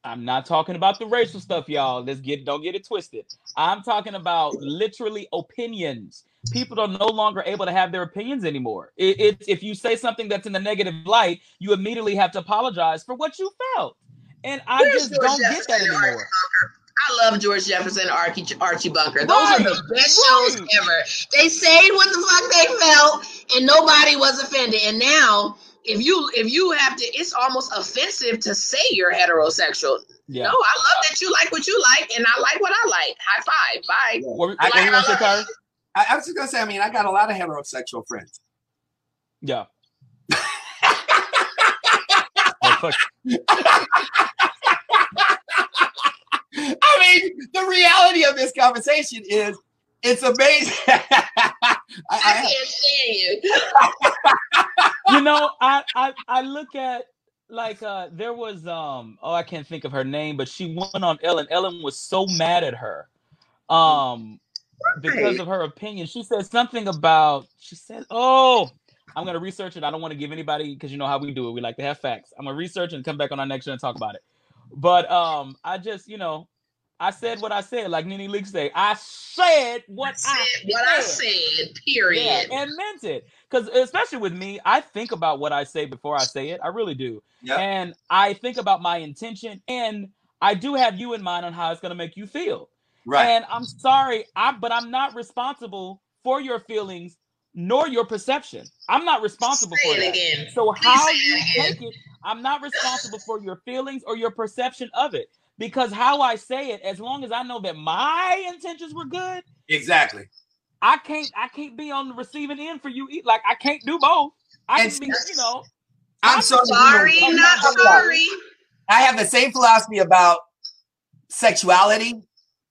I'm not talking about the racial stuff, y'all. Let's get don't get it twisted. I'm talking about literally opinions. People are no longer able to have their opinions anymore. It, it's if you say something that's in the negative light, you immediately have to apologize for what you felt. And I Where's just George don't get that Jefferson and Archie anymore. I love George Jefferson and Archie, Archie Bunker. Those are the best right. shows ever. They said what the fuck they felt, and nobody was offended. And now, if you if you have to, it's almost offensive to say you're heterosexual. Yeah. No, I love that you like what you like, and I like what I like. High five, bye. What, what, I- what you want to say, I, I was just gonna say. I mean, I got a lot of heterosexual friends. Yeah. Fuck. I mean, the reality of this conversation is it's amazing. I, I I, can't stand you. you know, I, I I look at like uh there was um oh I can't think of her name, but she went on Ellen. Ellen was so mad at her. Um because of her opinion. She said something about she said, Oh, I'm gonna research it. I don't want to give anybody because you know how we do it. We like to have facts. I'm gonna research and come back on our next show and talk about it. But um I just, you know, I said what I said, like Nene Leakes say. I said what I Said what I said. Period. yeah, and meant it. Because especially with me, I think about what I say before I say it. I really do. Yep. And I think about my intention, and I do have you in mind on how it's going to make you feel. right. And I'm sorry, I but I'm not responsible for your feelings nor your perception. I'm not responsible Say for it that. again. So Please how say it you again. take it, I'm not responsible for your feelings or your perception of it. Because how I say it, as long as I know that my intentions were good, exactly. I can't I can't be on the receiving end for you. Like I can't do both. I And can be, you know. I'm sorry. Sorry, I'm not gonna- sorry. I have the same philosophy about sexuality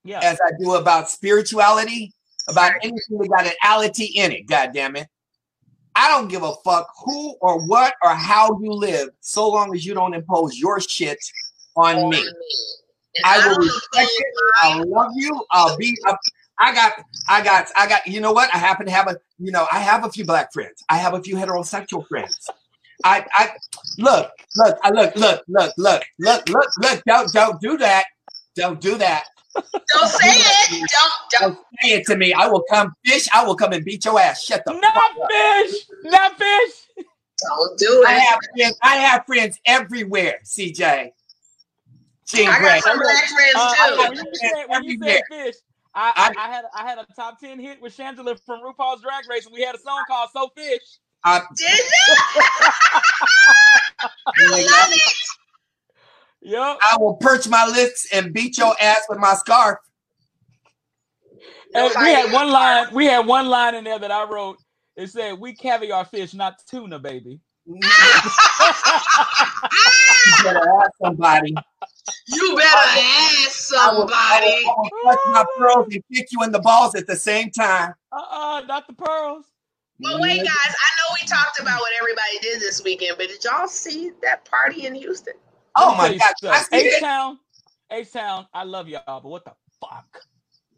Yeah. as I do about spirituality, about anything that got an ality in it. God damn it. I don't give a fuck who or what or how you live, so long as you don't impose your shit on me. I will respect it. I love you. I'll be. Up. I got. I got. I got. You know what? I happen to have a. You know, I have a few black friends. I have a few heterosexual friends. I. I look. Look. I look. Look. Look. Look. Look. Look. Look. Don't. Don't do that. Don't do that. Don't say it. Don't don't Don't say it to me. I will come fish. I will come and beat your ass. Shut the fuck Not up. fish. Not fish. don't do it. I have friends. I have friends everywhere. CJ. Jean I Grey. got some black friends Uh, when you said, when you said fish, I, I, I- I had I had a top ten hit with Shangela from RuPaul's Drag Race, and we had a song called "So Fish." I, Did you? I love it. Yep. I will perch my lips and beat your ass with my scarf. And we had one line. We had one line in there that I wrote. It said, "We caviar fish, not tuna, baby." You better ask somebody. You better ask I will, I somebody. will, I will touch my pearls and kick you in the balls at the same time. Uh-uh, not the pearls. But wait, guys, I know we talked about what everybody did this weekend, but did y'all see that party in Houston? Oh my God! I see H it. Town, H Town. I love y'all, but what the fuck?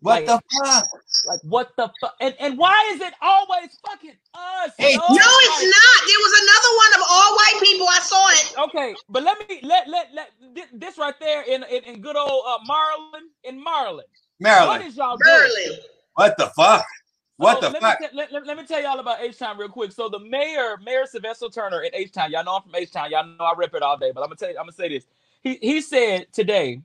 What like- the fuck? Like what the fuck? And, and why is it always fucking us? Hey, yo? No, it's Like- not. There was another one of all white people. I saw it. Okay, but let me let let let this right there in in, in good old uh, Marlin in Marlin. What Maryland. is y'all doing? What the fuck? What So the let fuck? Me te- let, let- let me tell y'all about H Town real quick. So the mayor, Mayor Sylvester Turner in H Town, y'all know I'm from H Town. Y'all know I rip it all day, but I'm gonna tell you, I'm gonna say this. He he said today,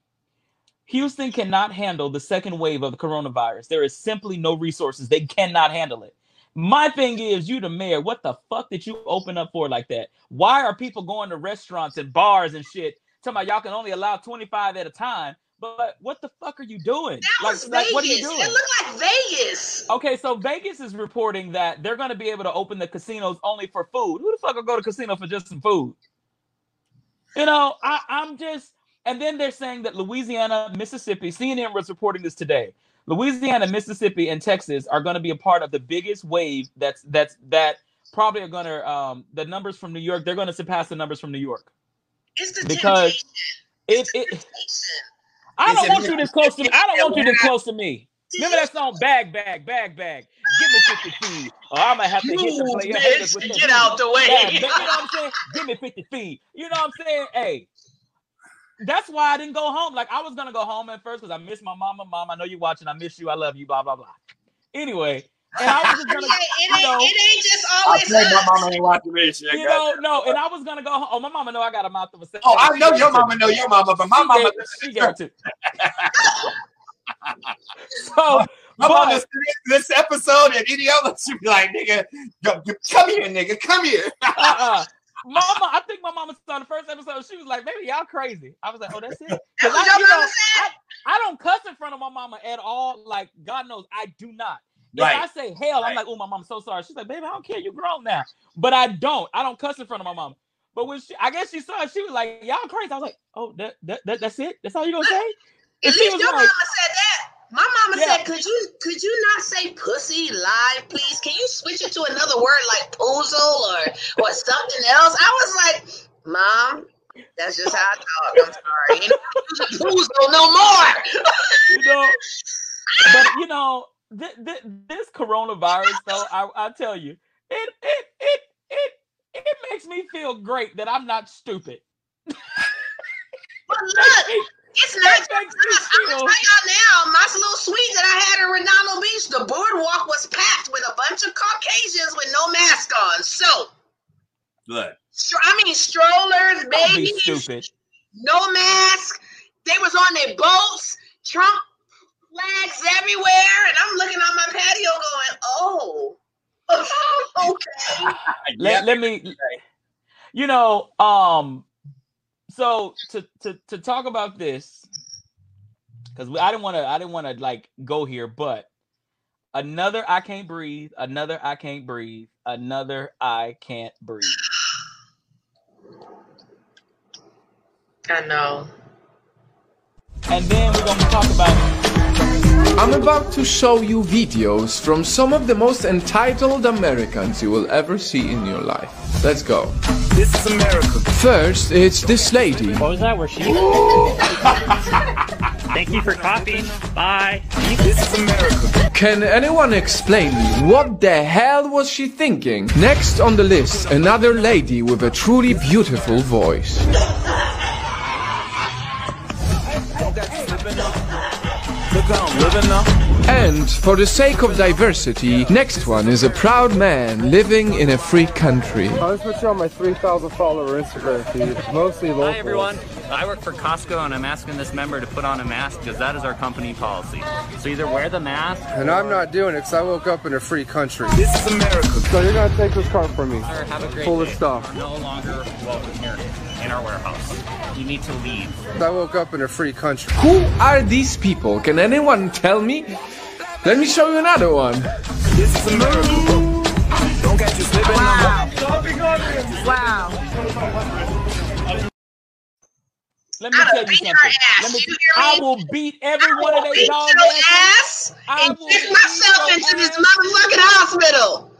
Houston cannot handle the second wave of the coronavirus. There is simply no resources. They cannot handle it. My thing is, you the mayor. What the fuck did you open up for like that? Why are people going to restaurants and bars and shit? Talking about y'all can only allow 25 at a time. But what the fuck are you doing? That like, was like, Vegas. what are you doing? It looked like Vegas. Okay, so Vegas is reporting that they're going to be able to open the casinos only for food. Who the fuck will go to casino for just some food? You know, I, I'm just, and then they're saying that Louisiana, Mississippi, CNN was reporting this today. Louisiana, Mississippi, and Texas are going to be a part of the biggest wave. That's that's that probably are going to um the numbers from New York. They're going to surpass the numbers from New York It's the because it it. temptation. I don't want you this close to me. I don't want you this close to me. Remember that song, Bag, Bag, Bag, Bag. Give me 50 feet. Or I'm gonna have to hit the player bitch, with get out the way. Yeah, you know what I'm saying? Give me 50 feet. You know what I'm saying? Hey, that's why I didn't go home. Like I was gonna go home at first because I miss my mama. Mom, I know you're watching. I miss you. I love you. Blah blah blah. Anyway, and I was just It gonna, ain't, it you ain't, know, it ain't just I always my mama ain't watching this shit. you know, no, and I was gonna go home. Oh, my mama know I got a mouth of a. Oh, I know your mama know your mama, but my She mama, gave- she gave it to. so, my but- mama this, this episode and any other, she be like, nigga, go- go- come here, nigga, come here. uh-uh. Mama, I think my mama saw the first episode. She was like, "Baby, y'all crazy." I was like, "Oh, that's it." 'Cause That's I, you know, mama said? I, I don't cuss in front of my mama at all. Like God knows, I do not. If I say hell, I'm like, "Oh, my mom's so sorry." She's like, "Baby, I don't care. You're grown now." But I don't. I don't cuss in front of my mom. But when she, I guess she saw it, she was like, "Y'all crazy." I was like, "Oh, that, that, that that's it. That's all you gonna say?" At least was your like, mama said that. My mama Yeah. said, "Could you could you not say pussy live, please? Can you switch it to another word like poozle or or something else?" I was like, "Mom, that's just how I talk. I'm sorry. Ain't no poozle no more." you know. But you know, th- th- this coronavirus, though, I, I tell you, it it it it it makes me feel great that I'm not stupid. But look, it's not just That makes me us. I'm gonna tell y'all now, my little suite that I had in Redondo Beach, the boardwalk was packed with a bunch of Caucasians with no mask on. So, Look, str- I mean, strollers, Don't be babies, stupid. no mask. They was on their boats, Trump flags everywhere, and I'm looking on my patio going, "Oh, okay." Let, let me, you know, um, so to to to talk about this, because I didn't want to, I didn't want to like go here, but another I can't breathe, another I can't breathe, another I can't breathe. I know. And then we're gonna talk about I'm about to show you videos from some of the most entitled Americans you will ever see in your life. Let's go. This is America. First, it's this lady. What was that? Where she? Thank you for coffee. Bye. This is America. Can anyone explain me what the hell was she thinking? Next on the list, another lady with a truly beautiful voice. I'm living now. And for the sake of diversity, next one is a proud man living in a free country. I'll just put you on my 3,000 follower Instagram feed. Mostly local. Hi everyone. I work for Costco and I'm asking this member to put on a mask because that is our company policy. So either wear the mask And I'm not doing it because I woke up in a free country. This is America. So you're gonna take this car from me. or have a great Full day. of stuff. You're no longer welcome here in our warehouse. You need to leave. I woke up in a free country. Who are these people? Can anyone tell me? Let me show you another one. This is America. Don't catch you slipping now. Wow. Let me I'd tell you something. Let me, you hear I will beat every one of I will dog your asses. ass I and will beat myself your into this motherfucking hospital.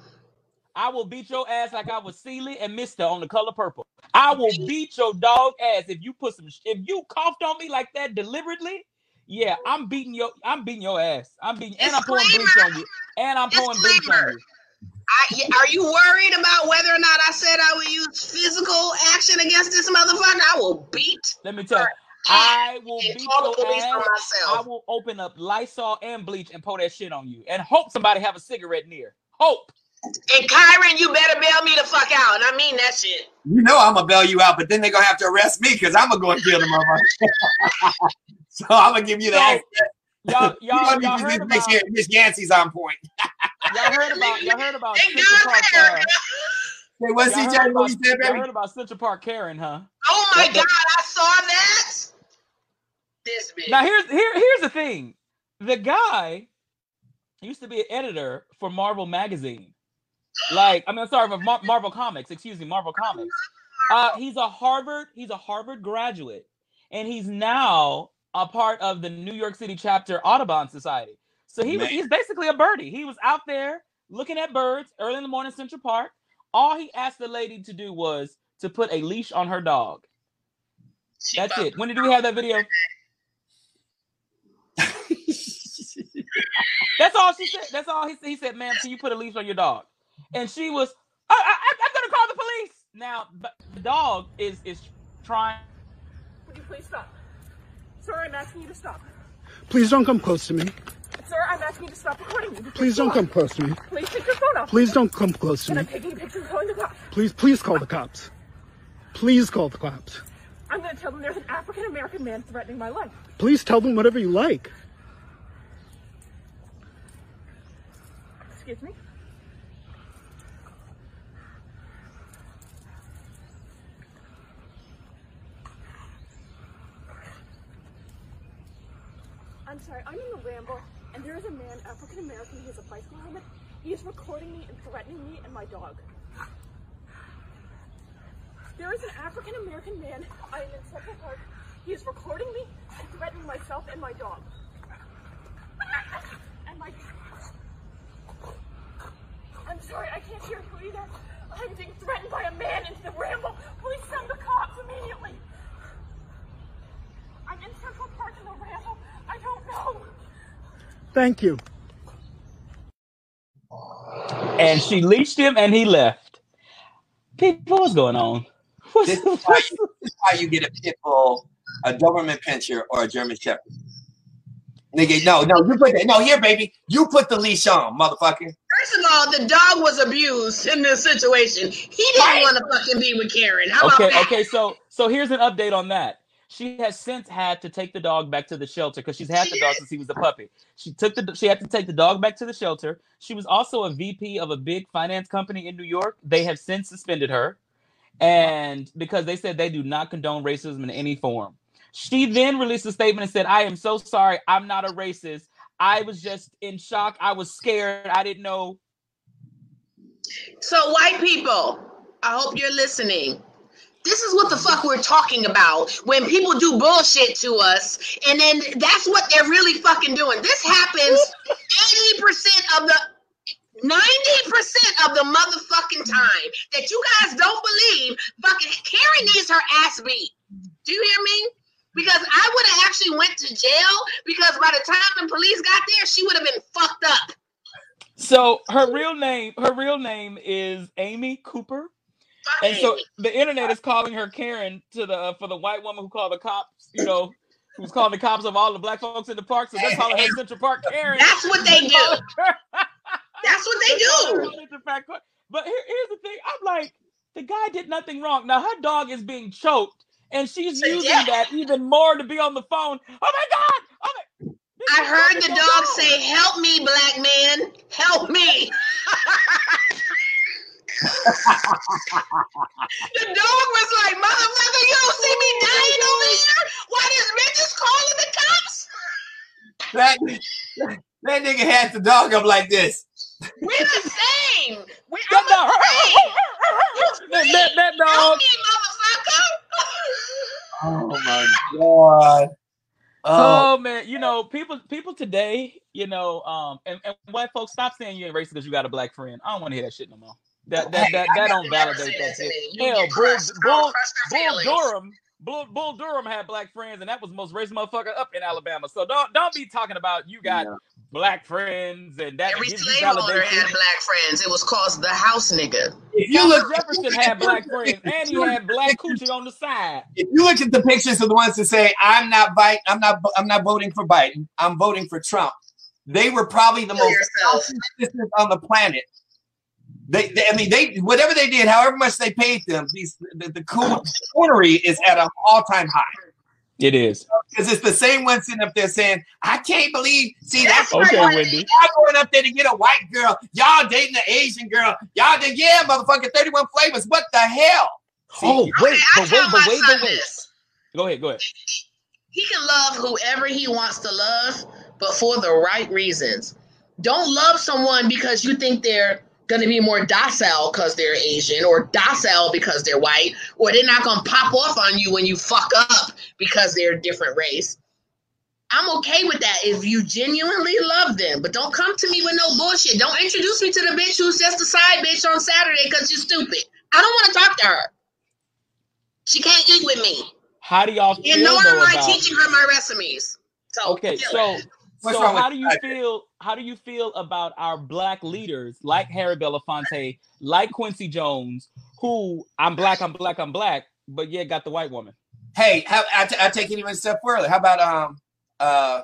I will beat your ass like I was Celie and Mister on the color purple. I will beat your dog ass if you put some. If you coughed on me like that deliberately, yeah, I'm beating your. I'm beating your ass. I'm beating, and I'm pouring bleach on you, and I'm pouring bleach on you. I, are you worried about whether or not I said I would use physical action against this motherfucker? I will beat. Let me tell you, I will and beat the your on ass. myself. I will open up Lysol and bleach and pour that shit on you, and hope somebody have a cigarette near. Hope. And Kyron, you better bail me the fuck out. And I mean that shit. you know I'm gonna bail you out, but then they're gonna have to arrest me because I'm gonna go and kill the motherfucker. so I'm gonna give you that. So, access. Y'all, You y'all, y'all heard about Miss Yancey's on point. y'all heard about y'all heard about Thank Central Park. for Uh, Hey, what's y'all, heard about, he said, y'all heard about Central Park Karen, huh? Oh my That- that- God, I saw that. This bitch. Now here's here here's the thing. The guy used to be an editor for Marvel magazine. Like I mean, sorry, for Mar- Marvel Comics. Excuse me, Marvel Comics. Uh, he's a Harvard. He's a Harvard graduate, and he's now a part of the New York City chapter Audubon Society. So he was he's basically a birdie. He was out there looking at birds early in the morning, Central Park. All he asked the lady to do was to put a leash on her dog. She That's it. When did we have that video? That's all she said. That's all he said. He said, "Ma'am, can you put a leash on your dog?" And she was, I, I, "I'm gonna call the police." Now, but the dog is is trying. Would you please stop? Sir, I'm asking you to stop. Please don't come close to me. Sir, I'm asking you to stop recording me. Please don't come close to me. Please take your phone off. Please don't come close to And me. I'm taking pictures and calling the cops. Please, please call the cops. Please call the cops. I'm going to tell them there's an African American man threatening my life. Please tell them whatever you like. Excuse me? Sorry, I'm in the ramble, and there is a man, African American, he has a bicycle helmet. He is recording me and threatening me and my dog. There is an African American man, I am in Central Park. He is recording me and threatening myself and my dog. And my I'm sorry, I can't hear you either. I'm being threatened by a man into the ramble. Please send the cops immediately. I'm in Central Park in the ramble. I don't know. Thank you. And she leashed him, and he left. People, what's going on? What's, This is why you, this is why you get a pit bull, a Doberman Pinscher, or a German Shepherd. Nigga, no, no, you put that. No, here, baby, you put the leash on, motherfucker. First of all, the dog was abused in this situation. He didn't Right. want to fucking be with Karen. How about okay, that? okay. So, so here's an update on that. She has since had to take the dog back to the shelter because she's had the dog since he was a puppy. She took the she had to take the dog back to the shelter. She was also a VP of a big finance company in New York. They have since suspended her, and because they said they do not condone racism in any form. She then released a statement and said, "I am so sorry. I'm not a racist. I was just in shock. I was scared. I didn't know." So, white people, I hope you're listening. This is what the fuck we're talking about when people do bullshit to us, and then that's what they're really fucking doing. This happens 80% of the 90% of the motherfucking time that you guys don't believe fucking Karen needs her ass beat. Do you hear me? Because I would have actually went to jail because by the time the police got there, she would have been fucked up. So her real name, her real name is Amy Cooper. And so the internet is calling her Karen to the uh, for the white woman who called the cops, you know, who's calling the cops of all the black folks in the park. So they're calling her Central Park Karen. That's what they do. That's what they do. her Central Park Karen. But here, here's the thing: I'm like, the guy did nothing wrong. Now her dog is being choked, and she's using yeah. that even more to be on the phone. Oh my god! Oh my! I heard the dog say, "Help me, black man, help me." the dog was like, "Motherfucker, you don't see me dying over here? Why this bitch is calling the cops?" That, that nigga had the dog up like this. We're the same. We, That I'm dog, the same. that, that, that Help dog. Oh my god. Oh, man, you know, people people today, you know, um, and, and white folks stop saying you ain't racist because you got a black friend. I don't want to hear that shit no more. That that that, that don't validate that that shit. me. You Hell, get Bull Bull girl, crushed her Bull. Durham, Bull, Bull Durham had black friends, and that was the most racist motherfucker up in Alabama. So don't don't be talking about you got black friends and that Every slave owner had black friends. It was called the house nigga. If you Thomas look, Jefferson had black friends, and he had black coochie on the side. if you look at the pictures of the ones that say I'm not Biden, I'm not, I'm not voting for Biden, I'm voting for Trump. They were probably the Kill most yourself. self-consistent on the planet. They, they, I mean, they whatever they did, however much they paid them, these the, the cool coonery is at an all-time high. It is. Because it's the same one sitting up there saying, I can't believe, see, that's Okay, why Wendy. Y'all going up there to get a white girl. Y'all dating an Asian girl. Y'all did, yeah, motherfucker, 31 flavors. What the hell? Oh, wait, I but wait, but my wait, but wait. this. Go ahead, go ahead. He can love whoever he wants to love, but for the right reasons. Don't love someone because you think they're going to be more docile because they're Asian or docile because they're white, or they're not going to pop off on you when you fuck up because they're a different race. I'm okay with that if you genuinely love them, but don't come to me with no bullshit. Don't introduce me to the bitch who's just a side bitch on Saturday because you're stupid. I don't want to talk to her. She can't eat with me. How do y'all feel And nor am I about? teaching her my recipes. So Okay, so so how do you feel? How do you feel about our black leaders like Harry Belafonte, like Quincy Jones, who I'm black, I'm black, I'm black, but yeah, got the white woman. Hey, how, I, t- I take it even a step further. How about um uh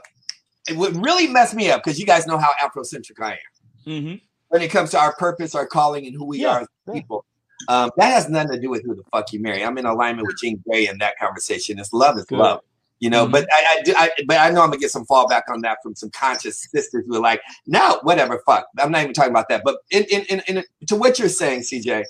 it would really mess me up because you guys know how Afrocentric I am Mm-hmm. when it comes to our purpose, our calling, and who we Yeah, are as people. Um, that has nothing to do with who the fuck you marry. I'm in alignment with Jean Grey in that conversation. It's love is Good. love. You know, Mhm. but I, I do I but I know I'm gonna get some fallback on that from some conscious sisters who are like, no, whatever, fuck. I'm not even talking about that. But in in in, in to what you're saying, CJ,